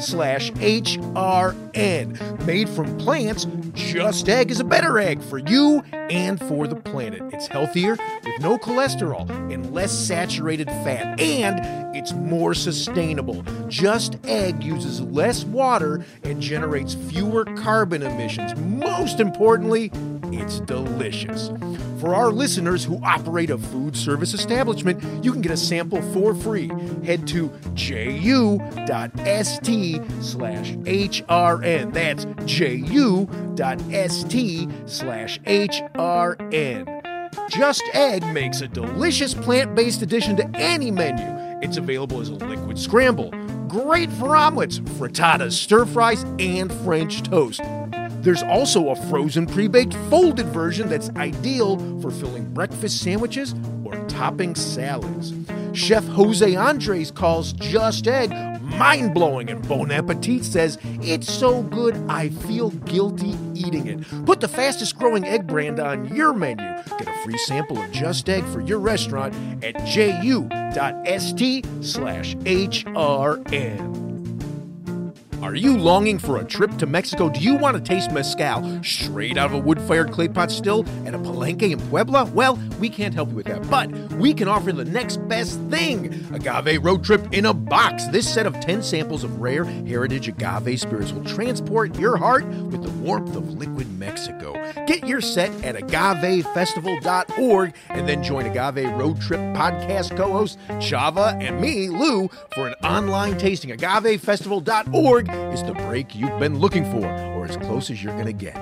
slash HRN. Made from plants, Just Egg is a better egg for you and for the planet. It's healthier with no cholesterol and less saturated fat, and it's more sustainable. Just Egg uses less water and generates fewer carbon emissions. Most importantly, it's delicious. For our listeners who operate a food service establishment, you can get a sample for free. Head to ju.st slash HRN. That's ju.st slash HRN. Just Egg makes a delicious plant based addition to any menu. It's available as a liquid scramble, great for omelets, frittatas, stir fries, and French toast. There's also a frozen pre baked folded version that's ideal for filling breakfast sandwiches or topping salads. Chef Jose Andres calls Just Egg mind blowing, and Bon Appetit says it's so good I feel guilty eating it. Put the fastest growing egg brand on your menu. Get a free sample of Just Egg for your restaurant at ju.st slash HRN. Are you longing for a trip to Mexico? Do you want to taste mezcal straight out of a wood fired clay pot still at a palenque in Puebla? Well, we can't help you with that, but we can offer the next best thing Agave Road Trip in a Box. This set of 10 samples of rare heritage agave spirits will transport your heart with the warmth of liquid Mexico. Get your set at agavefestival.org and then join Agave Road Trip podcast co host Chava and me, Lou, for an online tasting. Agavefestival.org is the break you've been looking for, or as close as you're going to get.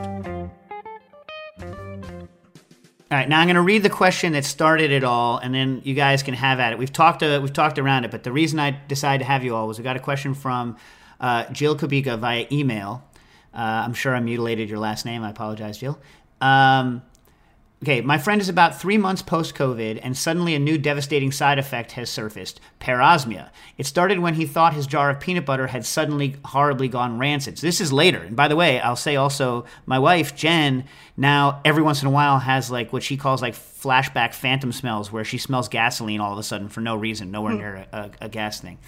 All right, now I'm going to read the question that started it all, and then you guys can have at it. We've talked uh, we've talked around it, but the reason I decided to have you all was we got a question from uh, Jill Kubika via email. Uh, I'm sure I mutilated your last name. I apologize, Jill. Um, okay, my friend is about three months post COVID, and suddenly a new devastating side effect has surfaced parosmia. It started when he thought his jar of peanut butter had suddenly horribly gone rancid. So this is later. And by the way, I'll say also, my wife, Jen, now every once in a while has like what she calls like flashback phantom smells, where she smells gasoline all of a sudden for no reason, nowhere hmm. near a, a gas thing.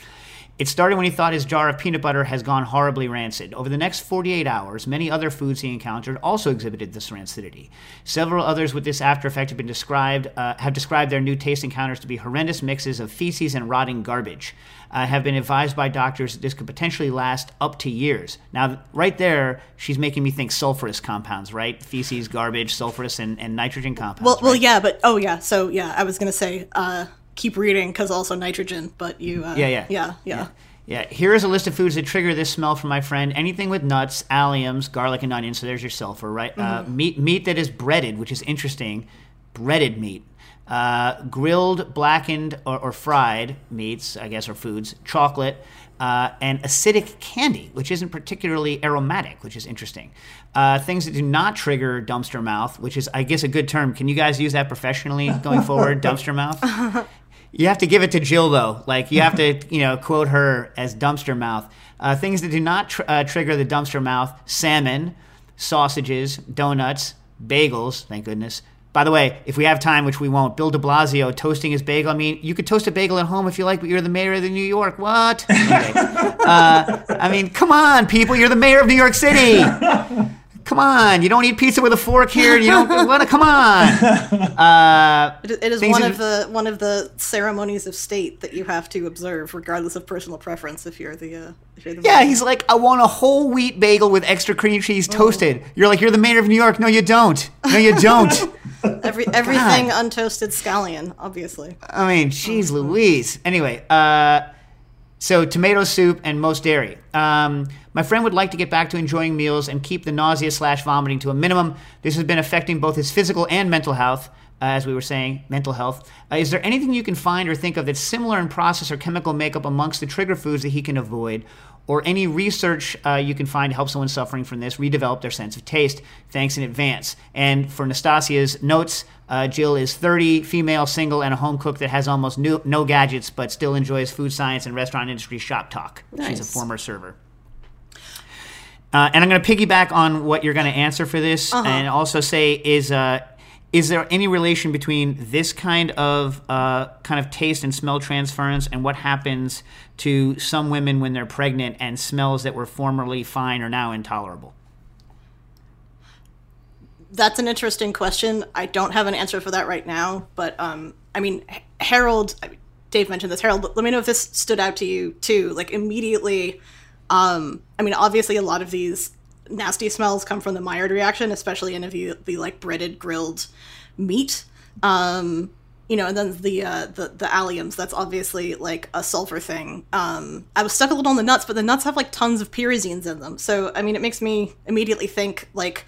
It started when he thought his jar of peanut butter has gone horribly rancid. Over the next 48 hours, many other foods he encountered also exhibited this rancidity. Several others with this after effect have been described uh, have described their new taste encounters to be horrendous mixes of feces and rotting garbage. Uh, have been advised by doctors that this could potentially last up to years. Now, right there, she's making me think sulfurous compounds, right? Feces, garbage, sulfurous, and, and nitrogen compounds.
Well, well, yeah, but oh yeah, so yeah, I was gonna say uh, keep reading because also nitrogen, but you uh,
Yeah, yeah.
yeah, yeah.
Yeah, here is a list of foods that trigger this smell from my friend. Anything with nuts, alliums, garlic, and onions. So there's your sulfur, right? Uh, meat, meat that is breaded, which is interesting. Breaded meat, uh, grilled, blackened, or, or fried meats, I guess, or foods. Chocolate. Uh, and acidic candy, which isn't particularly aromatic, which is interesting. Uh, things that do not trigger dumpster mouth, which is, I guess, a good term. Can you guys use that professionally going forward? dumpster mouth. You have to give it to Jill though. Like you have to, you know, quote her as dumpster mouth. Uh, things that do not tr- uh, trigger the dumpster mouth: salmon, sausages, donuts, bagels. Thank goodness. By the way, if we have time, which we won't, Bill de Blasio toasting his bagel. I mean, you could toast a bagel at home if you like, but you're the mayor of the New York. What? Okay. uh, I mean, come on, people. You're the mayor of New York City. Come on, you don't eat pizza with a fork here. You don't want to. Come on. Uh,
It, it is one
that-
of the one of the ceremonies of state that you have to observe, regardless of personal preference. If you're the uh, if you're the
Yeah, he's like, I want a whole wheat bagel with extra cream cheese toasted. You're like, you're the mayor of New York. No, you don't. No, you don't.
Every everything untoasted scallion, obviously.
I mean, jeez Louise. Anyway, uh, so tomato soup and most dairy. Um, my friend would like to get back to enjoying meals and keep the nausea slash vomiting to a minimum. This has been affecting both his physical and mental health. Uh, as we were saying, mental health. Uh, is there anything you can find or think of that's similar in process or chemical makeup amongst the trigger foods that he can avoid? Or any research uh, you can find to help someone suffering from this redevelop their sense of taste? Thanks in advance. And for Nastasia's notes, uh, Jill is 30, female, single, and a home cook that has almost no, no gadgets but still enjoys food science and restaurant industry shop talk. She's a former server. Uh, and I'm going to piggyback on what you're going to answer for this,
Uh-huh.
and also say is uh, is there any relation between this kind of uh, kind of taste and smell transference and what happens to some women when they're pregnant and smells that were formerly fine are now intolerable?
That's an interesting question. I don't have an answer for that right now, but um, I mean, Harold, Dave mentioned this. Harold, let me know if this stood out to you too. Like immediately, um, I mean, obviously, a lot of these nasty smells come from the Maillard reaction, especially in the, the like breaded, grilled meat. Um, you know, and then the uh, the the alliums. That's obviously like a sulfur thing. Um, I was stuck a little on the nuts, but the nuts have like tons of pyrazines in them. So I mean, it makes me immediately think like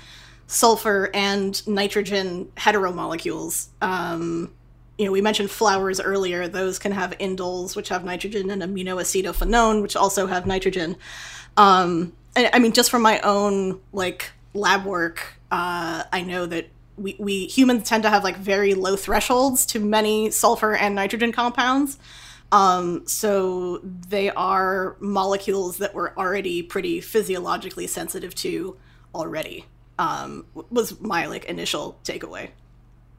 sulfur and nitrogen heteromolecules. Um, you know, we mentioned flowers earlier. Those can have indoles, which have nitrogen, and aminoacetophenone, which also have nitrogen. Um, and, I mean, just from my own like lab work, uh, I know that we, we humans tend to have like very low thresholds to many sulfur and nitrogen compounds. Um, so they are molecules that we're already pretty physiologically sensitive to already. Um, was my like initial takeaway.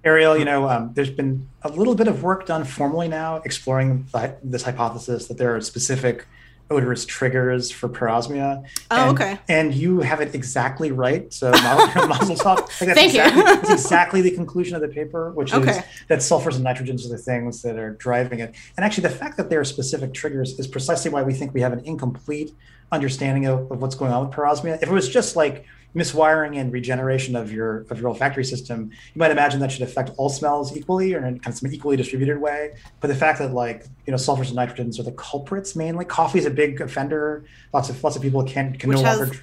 Arielle, you know, um, there's been a little bit of work done formally now exploring th- this hypothesis that there are specific odorous triggers for parosmia.
Oh,
and,
okay.
And you have it exactly right. So mazel tov. Like that's
Thank you.
exactly, That's exactly the conclusion of the paper, which is that sulfurs and nitrogens are the things that are driving it. And actually, the fact that there are specific triggers is precisely why we think we have an incomplete understanding of, of what's going on with parosmia. If it was just like miswiring and regeneration of your of your olfactory system, you might imagine that should affect all smells equally or in kind of some equally distributed way. But the fact that like you know sulfurs and nitrogens are the culprits mainly, coffee is a big offender. Lots of lots of people can can
Which
no
has-
longer.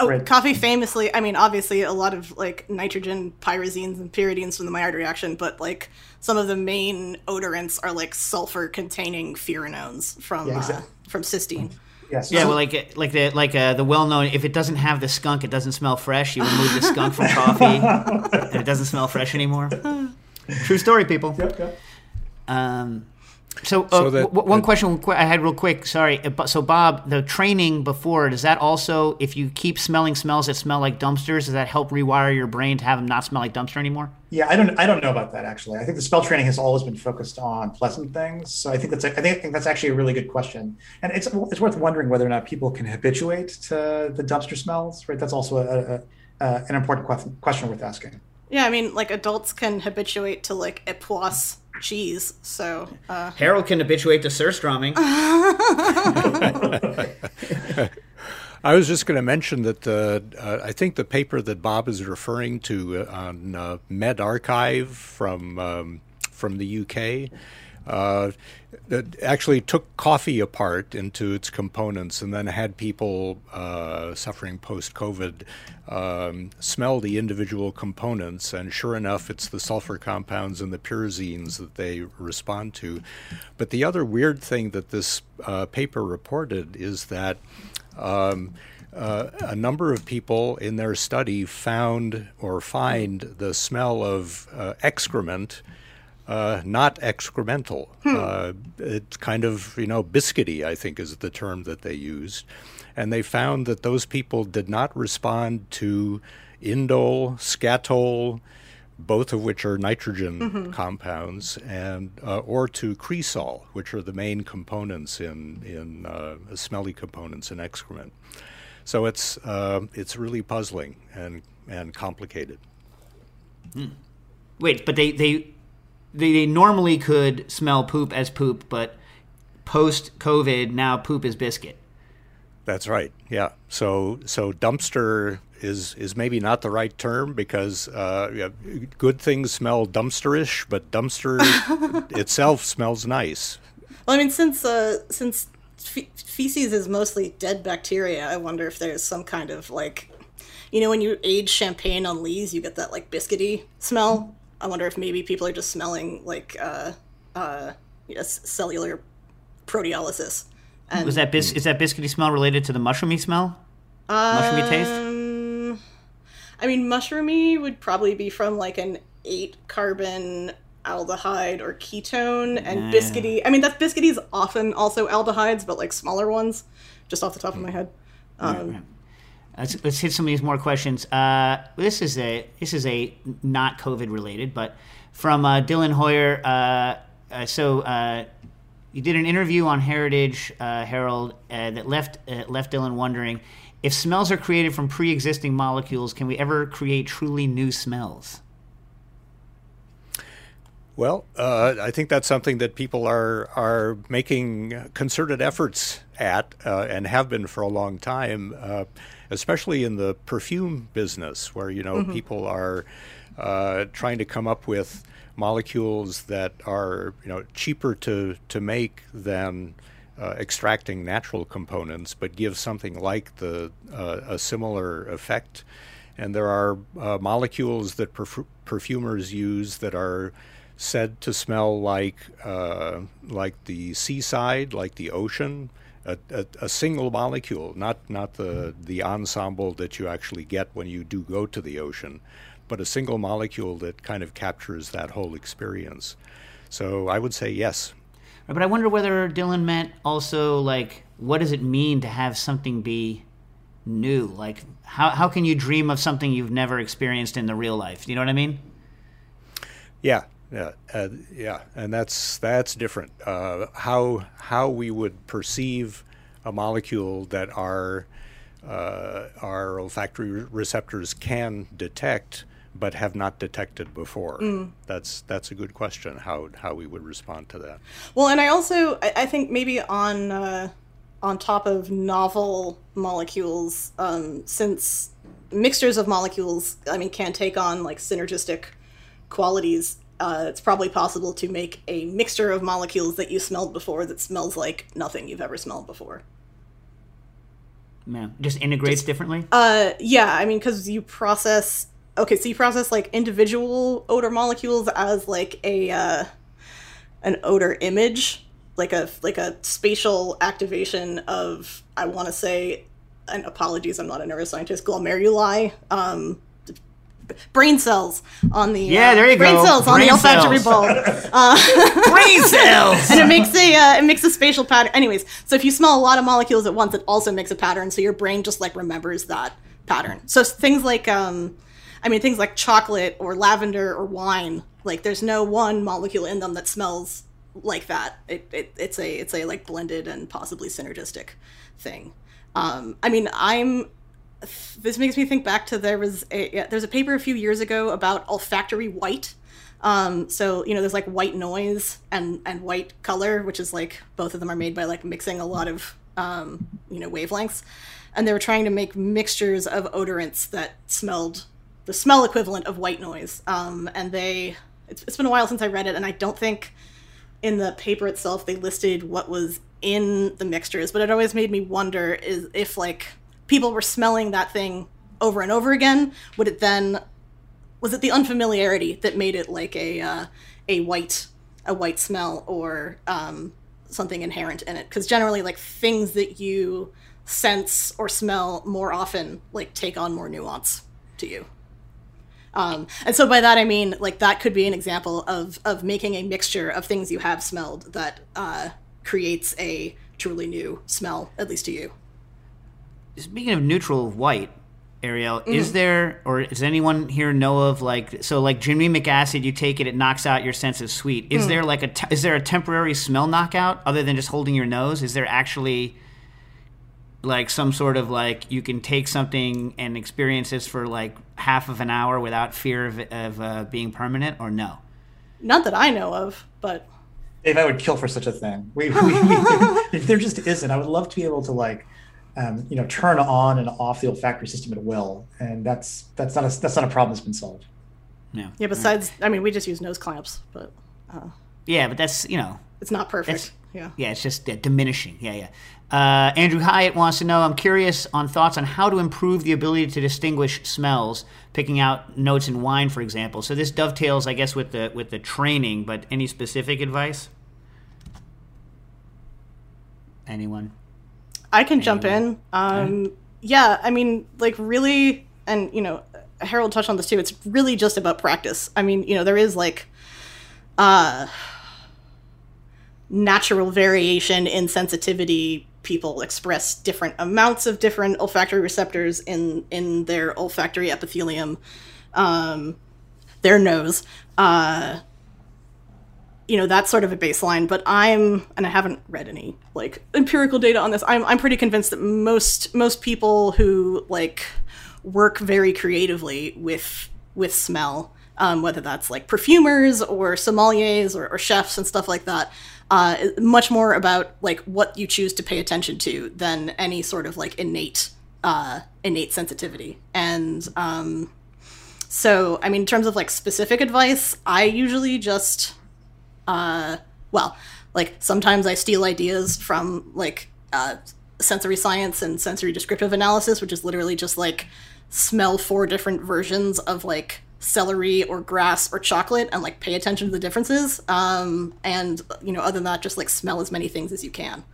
Oh,
Right.
coffee famously, I mean, obviously a lot of like nitrogen pyrazines and pyridines from the Maillard reaction, but like some of the main odorants are like sulfur containing furanones from
Yeah,
uh, from cysteine.
Yes.
Yeah, well, like like the like uh, the well known. If it doesn't have the skunk, it doesn't smell fresh. You remove the skunk from coffee, and it doesn't smell fresh anymore. True story, people.
Yep, yep.
Um, so, uh,
So that-
w- one
that-
question I had real quick. Sorry. Uh, So, Bob, the training before does that also, if you keep smelling smells that smell like dumpsters, does that help rewire your brain to have them not smell like dumpster anymore?
Yeah, I don't I don't know about that actually. I think the spell training has always been focused on pleasant things. So I think that's a, I think, I think that's actually a really good question, and it's it's worth wondering whether or not people can habituate to the dumpster smells. Right, that's also a, a, a, an important question question worth asking.
Yeah, I mean, like adults can habituate to like epoisse cheese, so uh,
Harold can habituate to surströmming.
I was just going to mention that the uh, I think the paper that Bob is referring to uh, on uh, medRxiv from um, from the UK uh, that actually took coffee apart into its components and then had people uh, suffering post COVID um, smell the individual components. And sure enough, it's the sulfur compounds and the pyrazines that they respond to. But the other weird thing that this uh, paper reported is that. Um, uh, a number of people in their study found or find the smell of uh, excrement uh, not excremental. Uh, it's kind of, you know, biscuity, I think is the term that they used. and they found that those people did not respond to indole, skatole, both of which are nitrogen
Mhm.
compounds, and uh, or to cresol, which are the main components in in uh, smelly components in excrement. So it's uh, it's really puzzling and and complicated.
Wait, but they, they they they normally could smell poop as poop, but post COVID now poop is biscuit.
That's right. Yeah. So so dumpster is is maybe not the right term because uh, yeah, good things smell dumpsterish, but dumpster itself smells nice.
Well, I mean, since uh, since fe- feces is mostly dead bacteria, I wonder if there's some kind of like, you know, when you age champagne on lees, you get that like biscuity smell. I wonder if maybe people are just smelling like uh, uh, yes, cellular proteolysis. And
Was that bis- is that biscuity smell related to the mushroomy smell? mushroomy taste?
Um, I mean, mushroomy would probably be from like an eight carbon aldehyde or ketone, and
Yeah.
biscuity. I mean, that biscuity is often also aldehydes, but like smaller ones, just off the top of my head. Um,
Let's, let's hit some of these more questions. Uh, this is a this is a not COVID related, but from uh, Dylan Hoyer. Uh, uh, so uh, you did an interview on Heritage uh, Herald that left left Dylan wondering if smells are created from pre-existing molecules. Can we ever create truly new smells?
Well, I think that's something that people are are making concerted efforts at uh, and have been for a long time, uh, especially in the perfume business, where you know
Mhm.
people are uh, trying to come up with molecules that are you know cheaper to to make than uh, extracting natural components, but give something like the uh, a similar effect. And there are uh, molecules that perf- perfumers use that are said to smell like uh, like the seaside, like the ocean. A, a, a single molecule, not not the the ensemble that you actually get when you do go to the ocean, but a single molecule that kind of captures that whole experience. So I would say yes.
But I wonder whether Dylan meant also like what does it mean to have something be new? Like how how can you dream of something you've never experienced in the real life? You know what I mean?
Yeah, yeah, uh, yeah, and that's that's different. Uh, how how we would perceive a molecule that our uh, our olfactory receptors can detect, but have not detected before.
Mm.
That's that's a good question. How how we would respond to that.
Well, and I also I, I think maybe on uh, on top of novel molecules, um, since mixtures of molecules, I mean, can take on like synergistic qualities. Uh, it's probably possible to make a mixture of molecules that you smelled before that smells like nothing you've ever smelled before.
Man, just integrates differently.
Uh, yeah, I mean, because you process. Okay, so you process like individual odor molecules as like a uh, an odor image, like a like a spatial activation of. I want to say, and apologies, I'm not a neuroscientist. Glomeruli, um, brain cells on the
Yeah,
uh,
there you
brain
go.
cells on
Brain
the olfactory bulb. Uh,
Brain cells!
and it makes a uh, it makes a spatial pattern. Anyways, so if you smell a lot of molecules at once, it also makes a pattern. So your brain just like remembers that pattern. So things like um, I mean things like chocolate or lavender or wine, like there's no one molecule in them that smells like that. It, it it's a it's a like blended and possibly synergistic thing. Um, I mean I'm this makes me think back to there was a yeah, there's a paper a few years ago about olfactory white. Um, so you know, there's like white noise and and white color, which is like both of them are made by like mixing a lot of um, you know wavelengths, and they were trying to make mixtures of odorants that smelled the smell equivalent of white noise. Um, and they it's, it's been a while since I read it, and I don't think in the paper itself they listed what was in the mixtures, but it always made me wonder is if like people were smelling that thing over and over again, would it then was it the unfamiliarity that made it like a uh, a white a white smell or um, something inherent in it? Because generally, like things that you sense or smell more often, like take on more nuance to you. Um, and so by that I mean like that could be an example of of making a mixture of things you have smelled that uh, creates a truly new smell, at least to you.
Speaking of neutral white, Arielle,
Mm-hmm.
is there or does anyone here know of like so like gymnemic acid? You take it, it knocks out your sense of sweet.
Mm.
Is there like a te- is there a temporary smell knockout other than just holding your nose? Is there actually like some sort of like you can take something and experience this for like half of an hour without fear of, of uh, being permanent or no?
Not that I know of, but
Dave, I would kill for such a thing. We, we, we, if there just isn't, I would love to be able to like, um, you know, turn on and off the olfactory system at will, and that's that's not a that's not a problem that's been solved.
Yeah.
yeah. Besides, I mean, we just use nose clamps, but uh,
Yeah, but that's you know
it's not perfect. Yeah.
Yeah, it's just uh, diminishing. Yeah, yeah. Uh, Andrew Hyatt wants to know I'm curious on thoughts on how to improve the ability to distinguish smells, picking out notes in wine, for example. So this dovetails, I guess, with the with the training. But any specific advice? Anyone?
I can jump in. Um, yeah, I mean, like really, and you know, Harold touched on this too. It's really just about practice. I mean, you know, there is like, uh, natural variation in sensitivity. People express different amounts of different olfactory receptors in in their olfactory epithelium, um, their nose. Uh, you know that's sort of a baseline but i'm and i haven't read any like empirical data on this i'm, I'm pretty convinced that most most people who like work very creatively with with smell um, whether that's like perfumers or sommeliers or, or chefs and stuff like that uh, much more about like what you choose to pay attention to than any sort of like innate uh, innate sensitivity. And um, so i mean in terms of like specific advice i usually just uh, well, like sometimes I steal ideas from like uh, sensory science and sensory descriptive analysis, which is literally just like smell four different versions of like celery or grass or chocolate and like pay attention to the differences. Um, and you know, other than that, just like smell as many things as you can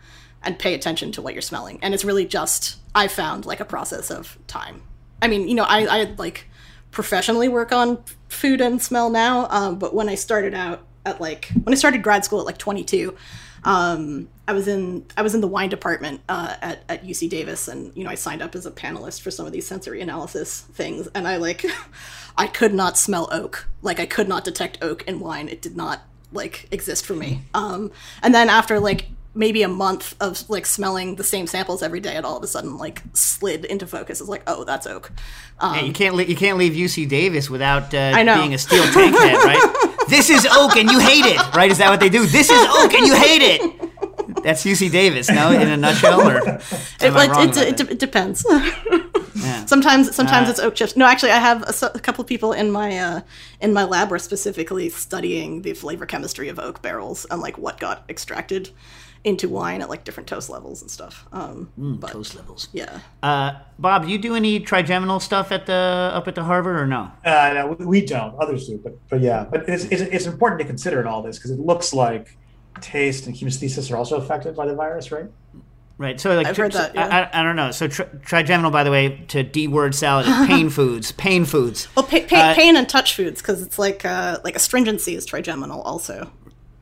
and pay attention to what you're smelling. And it's really just I found like a process of time. I mean, you know, I, I like professionally work on food and smell now, um, but when I started out at like when I started grad school at like 22, um, I was in I was in the wine department uh, at at UC Davis, and you know I signed up as a panelist for some of these sensory analysis things, and I like I could not smell oak, like I could not detect oak in wine. It did not like exist for me. Um, and then after like maybe a month of like smelling the same samples every day, it all of a sudden like slid into focus. It's like, oh, that's oak. Um,
Yeah, you can't li- you can't leave UC Davis without uh, being a steel tank head, right? this is oak and you hate it, right? Is that what they do? This is oak and you hate it. That's UC Davis, no? In a nutshell, or
It,
I
it, it,
about
it, depends.
Yeah.
Sometimes, sometimes
Uh,
it's oak chips. No, actually, I have a couple of people in my uh, in my lab were specifically studying the flavor chemistry of oak barrels and like what got extracted into wine at like different toast levels and stuff. Um,
Mm,
but,
toast levels.
Yeah.
Uh, Bob, do you do any trigeminal stuff at the up at the Harvard or no?
Uh, no, we- we don't. Others do, but but yeah, but it's it's, it's important to consider in all this because it looks like taste and chemesthesis are also affected by the virus, right?
Right. So like,
I've heard that,
I- I, I, don't know. So tri- trigeminal, by the way, to D word salad, is pain foods. Pain foods.
Well, pa- pa-
Uh,
pain and touch foods because it's like uh, like astringency is trigeminal also.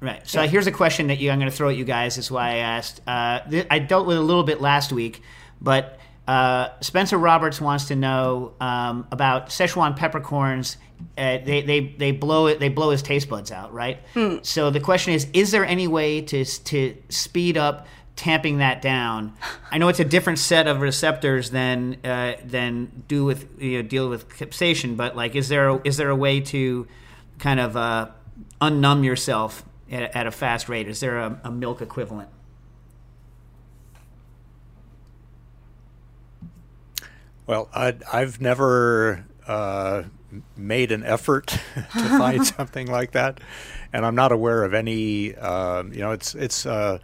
Right. So here's a question that you, I'm going to throw at you guys. Is why I asked. Uh, th- I dealt with it a little bit last week, but uh, Spencer Roberts wants to know um, about Szechuan peppercorns. Uh, they, they, they blow it. They blow his taste buds out. Right. So the question is: Is there any way to to speed up tamping that down? I know it's a different set of receptors than uh, than do with you know, deal with capsaicin, but like, is there is there a way to kind of uh, unnumb yourself at, at a fast rate? Is there a, a milk equivalent?
Well, I, I've never uh, made an effort to find something like that, and I'm not aware of any. um you know, it's it's uh,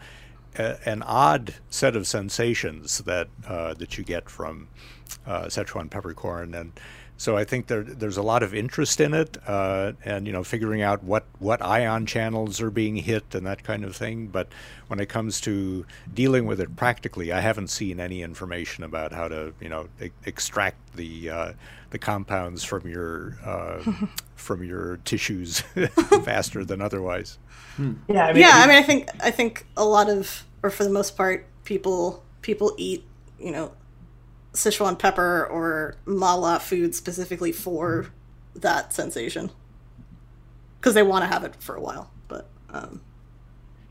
a, an odd set of sensations that uh, that you get from uh, Szechuan peppercorn, and so I think there there's a lot of interest in it, uh, and you know, figuring out what what ion channels are being hit and that kind of thing. But when it comes to dealing with it practically, I haven't seen any information about how to you know e- extract the uh, the compounds from your uh, from your tissues faster than otherwise.
Yeah, I mean,
yeah, I mean, I think I think a lot of, or for the most part, people people eat, you know, Sichuan pepper or mala food specifically for that sensation because they want to have it for a while. But um,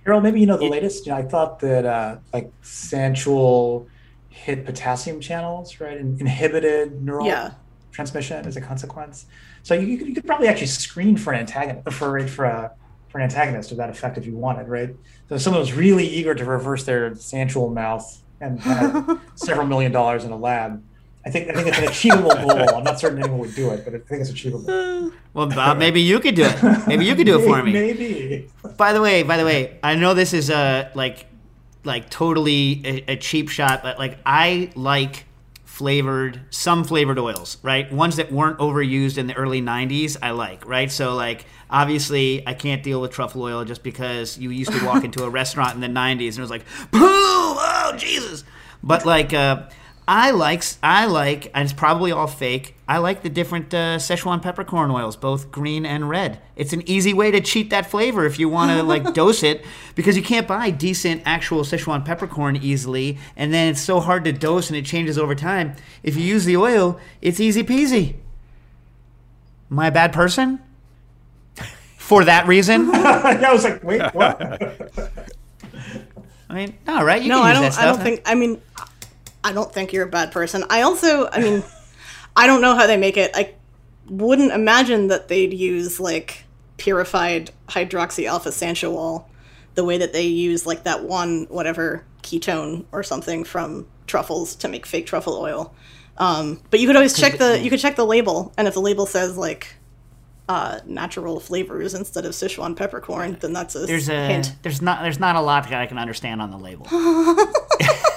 Harold, maybe you know the latest. You know, I thought that uh, like sanshool hit potassium channels, right, and inhibited neural
Yeah.
transmission as a consequence. So you, you, could, you could probably actually screen for an antagonist for for a for an antagonist of that effect if you wanted, right? So if someone was really eager to reverse their sanshool mouth and had several million dollars in a lab. I think I think it's an achievable goal. I'm not certain anyone would do it, but I think it's achievable.
Well, Bob, maybe you could do it. Maybe you could do it for me.
Maybe.
By the way, by the way, I know this is a like like totally a, a cheap shot, but like I like flavored some flavored oils, right? Ones that weren't overused in the early 90s, I like, right? So like obviously I can't deal with truffle oil just because you used to walk into a restaurant in the 90s and it was like, "Boo! Oh, Jesus." But like uh I like I like and it's probably all fake. I like the different uh, Szechuan peppercorn oils, both green and red. It's an easy way to cheat that flavor if you want to like dose it because you can't buy decent actual Szechuan peppercorn easily, and then it's so hard to dose and it changes over time. If you use the oil, it's easy peasy. Am I a bad person? For that reason?
I was like, wait, what?
I mean, no, right? You
no,
can
I don't.
that stuff.
I don't think. I mean, I don't think you're a bad person. I also, I mean, I don't know how they make it. I wouldn't imagine that they'd use like purified hydroxy alpha sanshool the way that they use like that one whatever ketone or something from truffles to make fake truffle oil. Um, but you could always check the you could check the label, and if the label says like uh, natural flavors instead of Sichuan peppercorn, then that's a
there's a
hint.
there's not there's not a lot that I can understand on the label.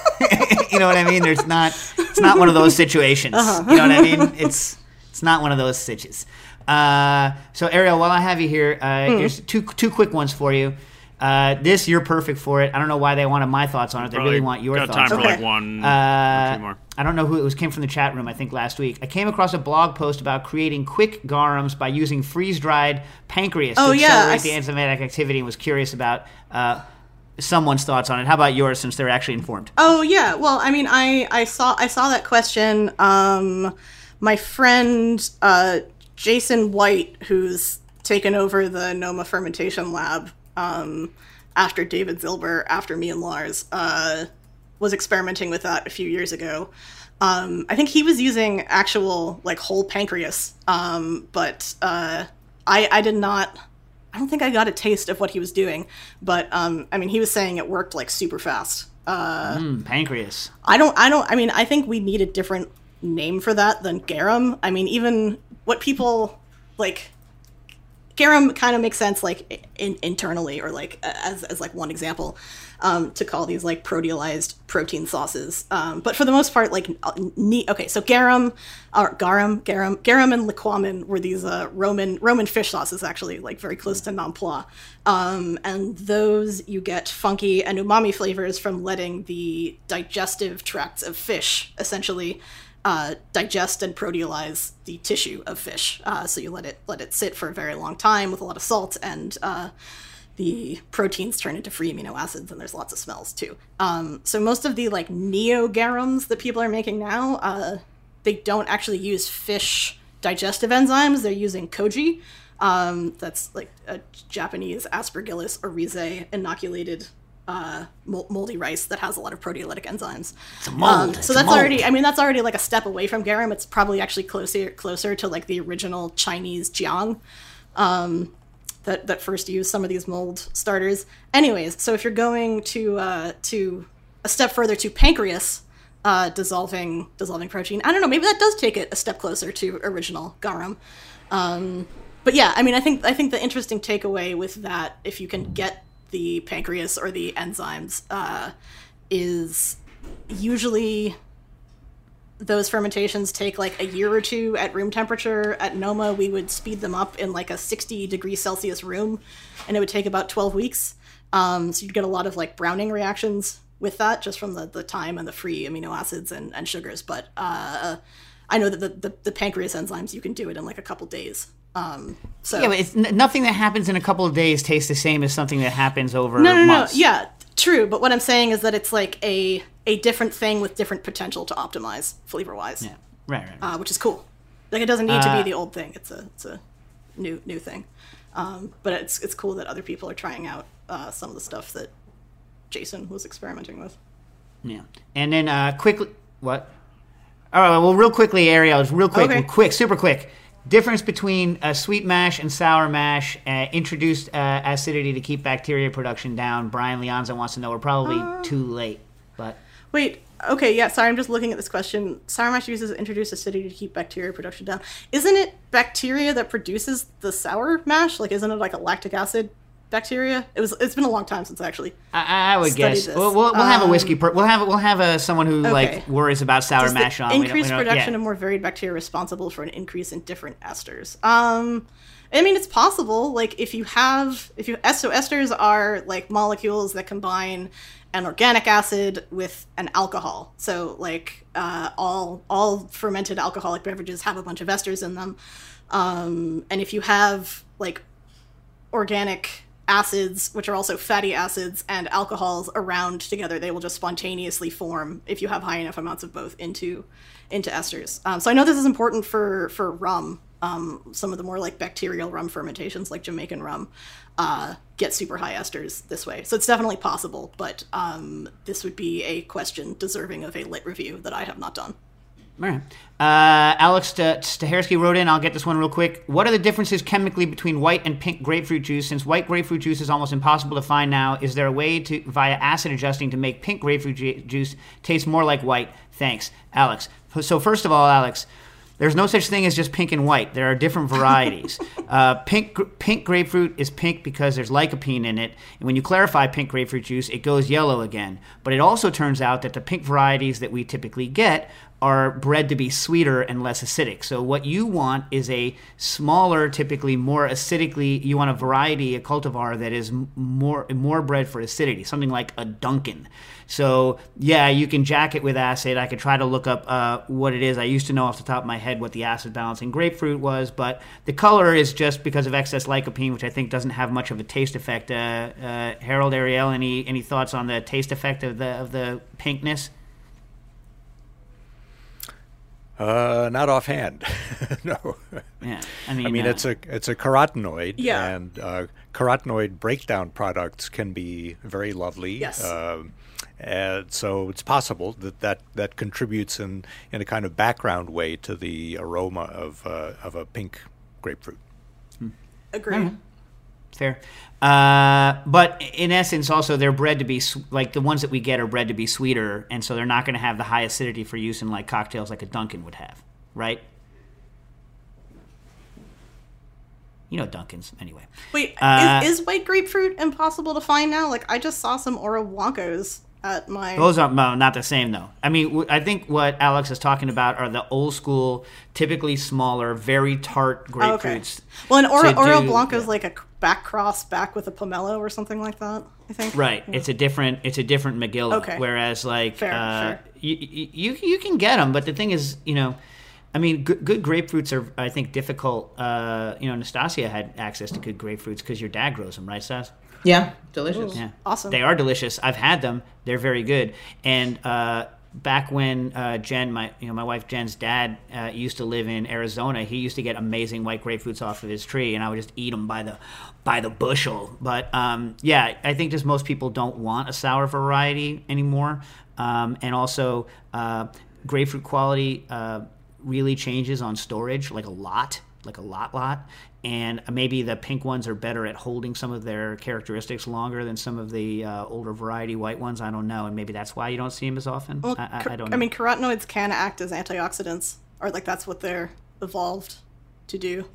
you know what I mean? There's not it's not one of those situations.
Uh-huh.
You know what I mean? It's it's not one of those stitches. Uh, so Arielle, while I have you here, uh,
Hmm.
here's two two quick ones for you. Uh, this you're perfect for it. I don't know why they wanted my thoughts on it. They
Probably
really want your
got
thoughts.
time for, like, one or
Uh,
two more.
I don't know who it was. Came from the chat room, I think last week. I came across a blog post about creating quick garums by using freeze dried pancreas
Oh,
to
yeah, I
accelerate the enzymatic activity, and was curious about uh, someone's thoughts on it. How about yours, since they're actually informed?
Oh yeah, well, I mean, I I saw I saw that question. Um, my friend uh, Jason White, who's taken over the Noma fermentation lab um, after David Zilber, after me and Lars, uh, was experimenting with that a few years ago. Um, I think he was using actual like whole pancreas, um, but uh, I I did not. I don't think I got a taste of what he was doing, but um, I mean, he was saying it worked like super fast. Uh,
Mm, pancreas.
I don't. I don't. I mean, I think we need a different name for that than garum. I mean, even what people like. Garum kind of makes sense, like in, internally, or like as as like one example, um, to call these like proteolized protein sauces. Um, but for the most part, like ne- okay, so garum, or garum, garum, garum, and liquamen were these uh, Roman Roman fish sauces, actually, like very close to nam pla. Um, and those you get funky and umami flavors from letting the digestive tracts of fish essentially uh, digest and proteolyze the tissue of fish. Uh, so you let it let it sit for a very long time with a lot of salt, and uh, the proteins turn into free amino acids, and there's lots of smells too. Um, so most of the like neo garums that people are making now, uh, they don't actually use fish digestive enzymes. They're using koji. Um, that's like a Japanese Aspergillus oryzae inoculated uh, moldy rice that has a lot of proteolytic enzymes.
It's a mold.
Um, so that's already. I mean, that's already like a step away from garum. It's probably actually closer closer to like the original Chinese jiang. Um, that, that first used some of these mold starters. Anyways, so if you're going to uh, to a step further to pancreas uh, dissolving dissolving protein, I don't know. Maybe that does take it a step closer to original garum. Um, but yeah, I mean, I think I think the interesting takeaway with that, if you can get the pancreas or the enzymes, uh, is usually those fermentations take like a year or two at room temperature. At Noma, we would speed them up in like a 60 degree Celsius room, and it would take about 12 weeks. Um, so you'd get a lot of like browning reactions with that, just from the, the time and the free amino acids and, and sugars. But uh, I know that the, the, the pancreas enzymes, you can do it in like a couple days. Um, so
Yeah, but it's n- nothing that happens in a couple of days tastes the same as something that happens over
no, no, no. Yeah, true. But what I'm saying is that it's like a a different thing with different potential to optimize flavor wise.
Yeah. Right, right.
Uh, which is cool. Like it doesn't need to
Uh,
be the old thing. It's a it's a new new thing. Um, but it's it's cool that other people are trying out uh, some of the stuff that Jason was experimenting with.
Yeah. And then uh, quickly, what? All right. Well, real quickly, Arielle, real quick,
Okay.
quick, super quick. Difference between uh, sweet mash and sour mash. Uh, introduced uh, acidity to keep bacteria production down. Brian Leonza wants to know. We're probably
Uh.
too late,
Wait, okay, yeah, sorry, I'm just looking at this question. Sour mash uses introduce acidity to keep bacteria production down. Isn't it bacteria that produces the sour mash? Like, isn't it like a lactic acid bacteria? It was. It's been a long time since I actually.
I, I would guess we'll, we'll, we'll have a whiskey.
Um,
Per- we'll have we'll have a, someone who
Okay.
like worries about sour
Does
mash on. We we
increased production
yeah.
of more varied bacteria responsible for an increase in different esters. Um, I mean, it's possible. Like, if you have, if you so esters are like molecules that combine an organic acid with an alcohol. So, like, uh, all all fermented alcoholic beverages have a bunch of esters in them. Um, and if you have like organic acids, which are also fatty acids, and alcohols around together, they will just spontaneously form if you have high enough amounts of both into into esters. Um, so I know this is important for for rum. Um, some of the more like bacterial rum fermentations, like Jamaican rum, uh, get super high esters this way. So it's definitely possible, but um, this would be a question deserving of a lit review that I have not done.
All right. Uh, Alex St- Stahersky wrote in. I'll get this one real quick. What are the differences chemically between white and pink grapefruit juice? Since white grapefruit juice is almost impossible to find now, is there a way to via acid adjusting to make pink grapefruit ju- juice taste more like white? Thanks, Alex. So first of all, Alex, there's no such thing as just pink and white. There are different varieties. uh, pink gr- pink grapefruit is pink because there's lycopene in it, and when you clarify pink grapefruit juice, it goes yellow again. But it also turns out that the pink varieties that we typically get are bred to be sweeter and less acidic. So what you want is a smaller, typically more acidically. You want a variety, a cultivar that is m- more more bred for acidity, something like a Duncan. So yeah, you can jack it with acid. I could try to look up uh, what it is. I used to know off the top of my head what the acid balance in grapefruit was, but the color is just because of excess lycopene, which I think doesn't have much of a taste effect. Uh, uh, Harold Arielle, any any thoughts on the taste effect of the of the pinkness?
Uh, not offhand. no.
Yeah, I mean,
I
mean,
mean,
uh,
it's a it's a carotenoid,
Yeah.
and uh, carotenoid breakdown products can be very lovely.
Yes.
Um, and so it's possible that that, that contributes in, in a kind of background way to the aroma of uh, of a pink grapefruit.
Agree.
Fair. Uh, but in essence, also they're bred to be s- like the ones that we get are bred to be sweeter, and so they're not going to have the high acidity for use in like cocktails like a Duncan would have, right? You know Duncans anyway.
Wait,
Uh,
is, is white grapefruit impossible to find now? Like, I just saw some Oro Blancos at my.
Those are no, not the same though. I mean, w- I think what Alex is talking about are the old school, typically smaller, very tart
Oh, okay.
grapefruits.
Well, an Oro, Oro Blanco is like a back cross back with a pomelo or something like that. I think.
Right. It's a different. It's a different McGill.
Okay.
Whereas, like,
Fair,
uh,
fair.
You you you can get them, but the thing is, you know, I mean, good, good grapefruits are, I think, difficult. Uh, you know, Nastasia had access to good grapefruits because your dad grows them, right, Stas?
Yeah, delicious.
Yeah.
Awesome.
They are delicious. I've had them. They're very good. And uh, back when uh, Jen, my you know my wife Jen's dad uh, used to live in Arizona, he used to get amazing white grapefruits off of his tree, and I would just eat them by the by the bushel. But um, yeah, I think just most people don't want a sour variety anymore, um, and also uh, grapefruit quality uh, really changes on storage, like a lot, like a lot, lot. And maybe the pink ones are better at holding some of their characteristics longer than some of the uh, older variety white ones. I don't know, and maybe that's why you don't see them as often.
Well,
I, I, I don't.
I mean, carotenoids can act as antioxidants, or like that's what they're evolved to do.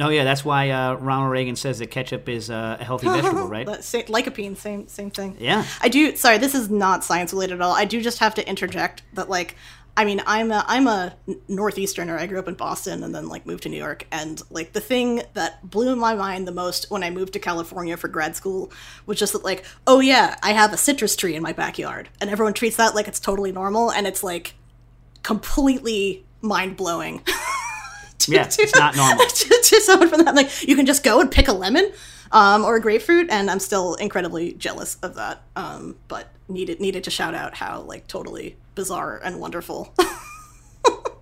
oh yeah, that's why uh, Ronald Reagan says that ketchup is uh, a healthy vegetable, right?
Lycopene, same same thing.
Yeah.
I do. Sorry, this is not science related at all. I do just have to interject that, like, I mean, I'm a I'm a northeasterner. I grew up in Boston and then like moved to New York. And like the thing that blew my mind the most when I moved to California for grad school was just that, like, oh yeah, I have a citrus tree in my backyard, and everyone treats that like it's totally normal, and it's like completely mind blowing.
Yeah, it's not normal.
to, to someone from that, like, you can just go and pick a lemon. Um, or a grapefruit, and I'm still incredibly jealous of that. Um, but needed needed to shout out how like totally bizarre and wonderful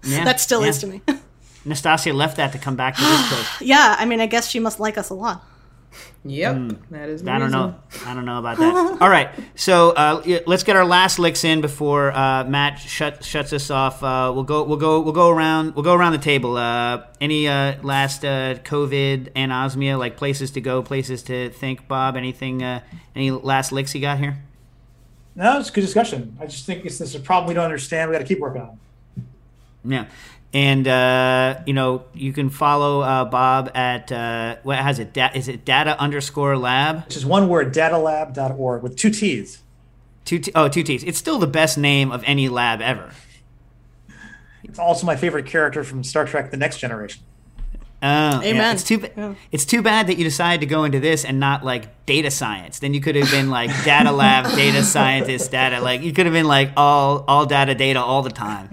Yeah,
that still
yeah.
is to me.
Nastasia left that to come back to this coast.
yeah, I mean, I guess she must like us a lot.
Yep, that is. The
I don't
reason.
know. I don't know about that. All right, so uh, let's get our last licks in before uh, Matt shut, shuts us off. Uh, we'll go. We'll go. We'll go around. We'll go around the table. Uh, any uh, last uh, COVID anosmia, like places to go, places to think, Bob? Anything? Uh, any last licks you got here?
No, it's a good discussion. I just think it's this is a problem we don't understand. We got to keep working on.
Yeah. And uh, you know you can follow uh, Bob at uh, what has it? Da- is it datta underscore lab?
Which is one word, dattalab.org with two T's.
Two t- oh two T's. It's still the best name of any lab ever.
It's also my favorite character from Star Trek: The Next Generation.
Oh, yeah. It's too. ba- It's too bad that you decided to go into this and not like data science. Then you could have been like data lab, data scientist, data. Like you could have been like all all data data all the time.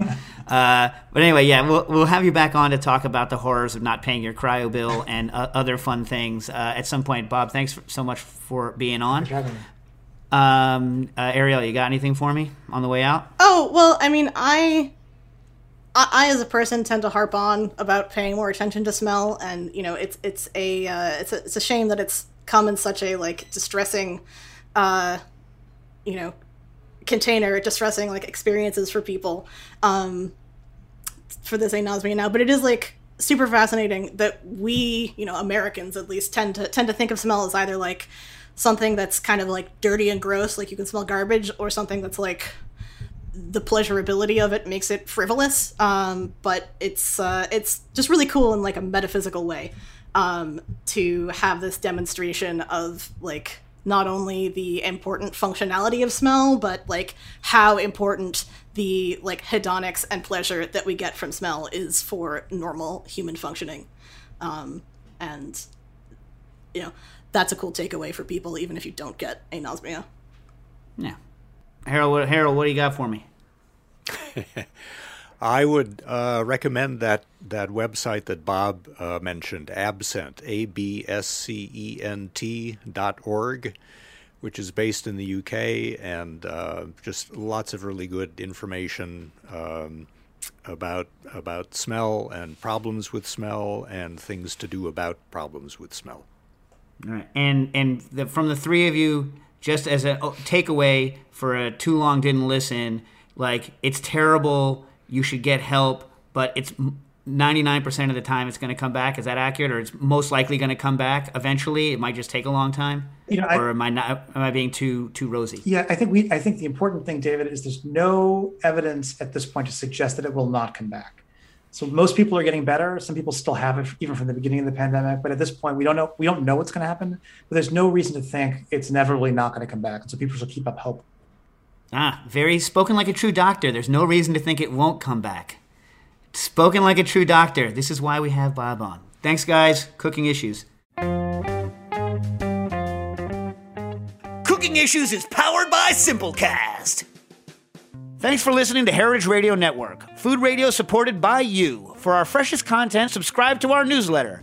Uh, but anyway, yeah, we'll we'll have you back on to talk about the horrors of not paying your cryo bill and uh, other fun things uh, at some point. Bob, thanks for, so much for being on.
Thanks for having me.
Um, uh, Arielle, you got anything for me on the way out?
Oh well, I mean, I, I, I as a person tend to harp on about paying more attention to smell, and you know, it's it's a uh, it's a it's a shame that it's come in such a like distressing, uh, you know, container, distressing like experiences for people, um, for this anosmia now. But it is like super fascinating that we, you know, Americans at least tend to tend to think of smell as either like something that's kind of like dirty and gross, like you can smell garbage, or something that's like the pleasurability of it makes it frivolous. Um, but it's uh, it's just really cool in like a metaphysical way um, to have this demonstration of like not only the important functionality of smell, but like how important the like hedonics and pleasure that we get from smell is for normal human functioning. Um, and you know that's a cool takeaway for people, even if you don't get anosmia.
Yeah. Harold, Harold, what do you got for me?
I would uh, recommend that, that website that Bob uh, mentioned, AbScent, A B S C E N T dot org, which is based in the UK, and uh, just lots of really good information um, about about smell and problems with smell and things to do about problems with smell.
All right. And and the, from the three of you, just as a oh, takeaway for a too long didn't listen, like it's terrible. You should get help, but it's ninety nine percent of the time it's going to come back. Is that accurate, or it's most likely going to come back eventually? It might just take a long time.
You know, I-
or am I not? Am I being too too rosy?
Yeah, I think we. I think the important thing, David, is there's no evidence at this point to suggest that it will not come back. So most people are getting better. Some people still have it, even from the beginning of the pandemic. But at this point, we don't know. We don't know what's going to happen. But there's no reason to think it's inevitably not going to come back. And So people should keep up hope.
Ah, very spoken like a true doctor. There's no reason to think it won't come back. Spoken like a true doctor. This is why we have Bob on. Thanks, guys. Cooking issues.
Cooking Issues is powered by Simplecast.
Thanks for listening to Heritage Radio Network, food radio supported by you. For our freshest content, subscribe to our newsletter.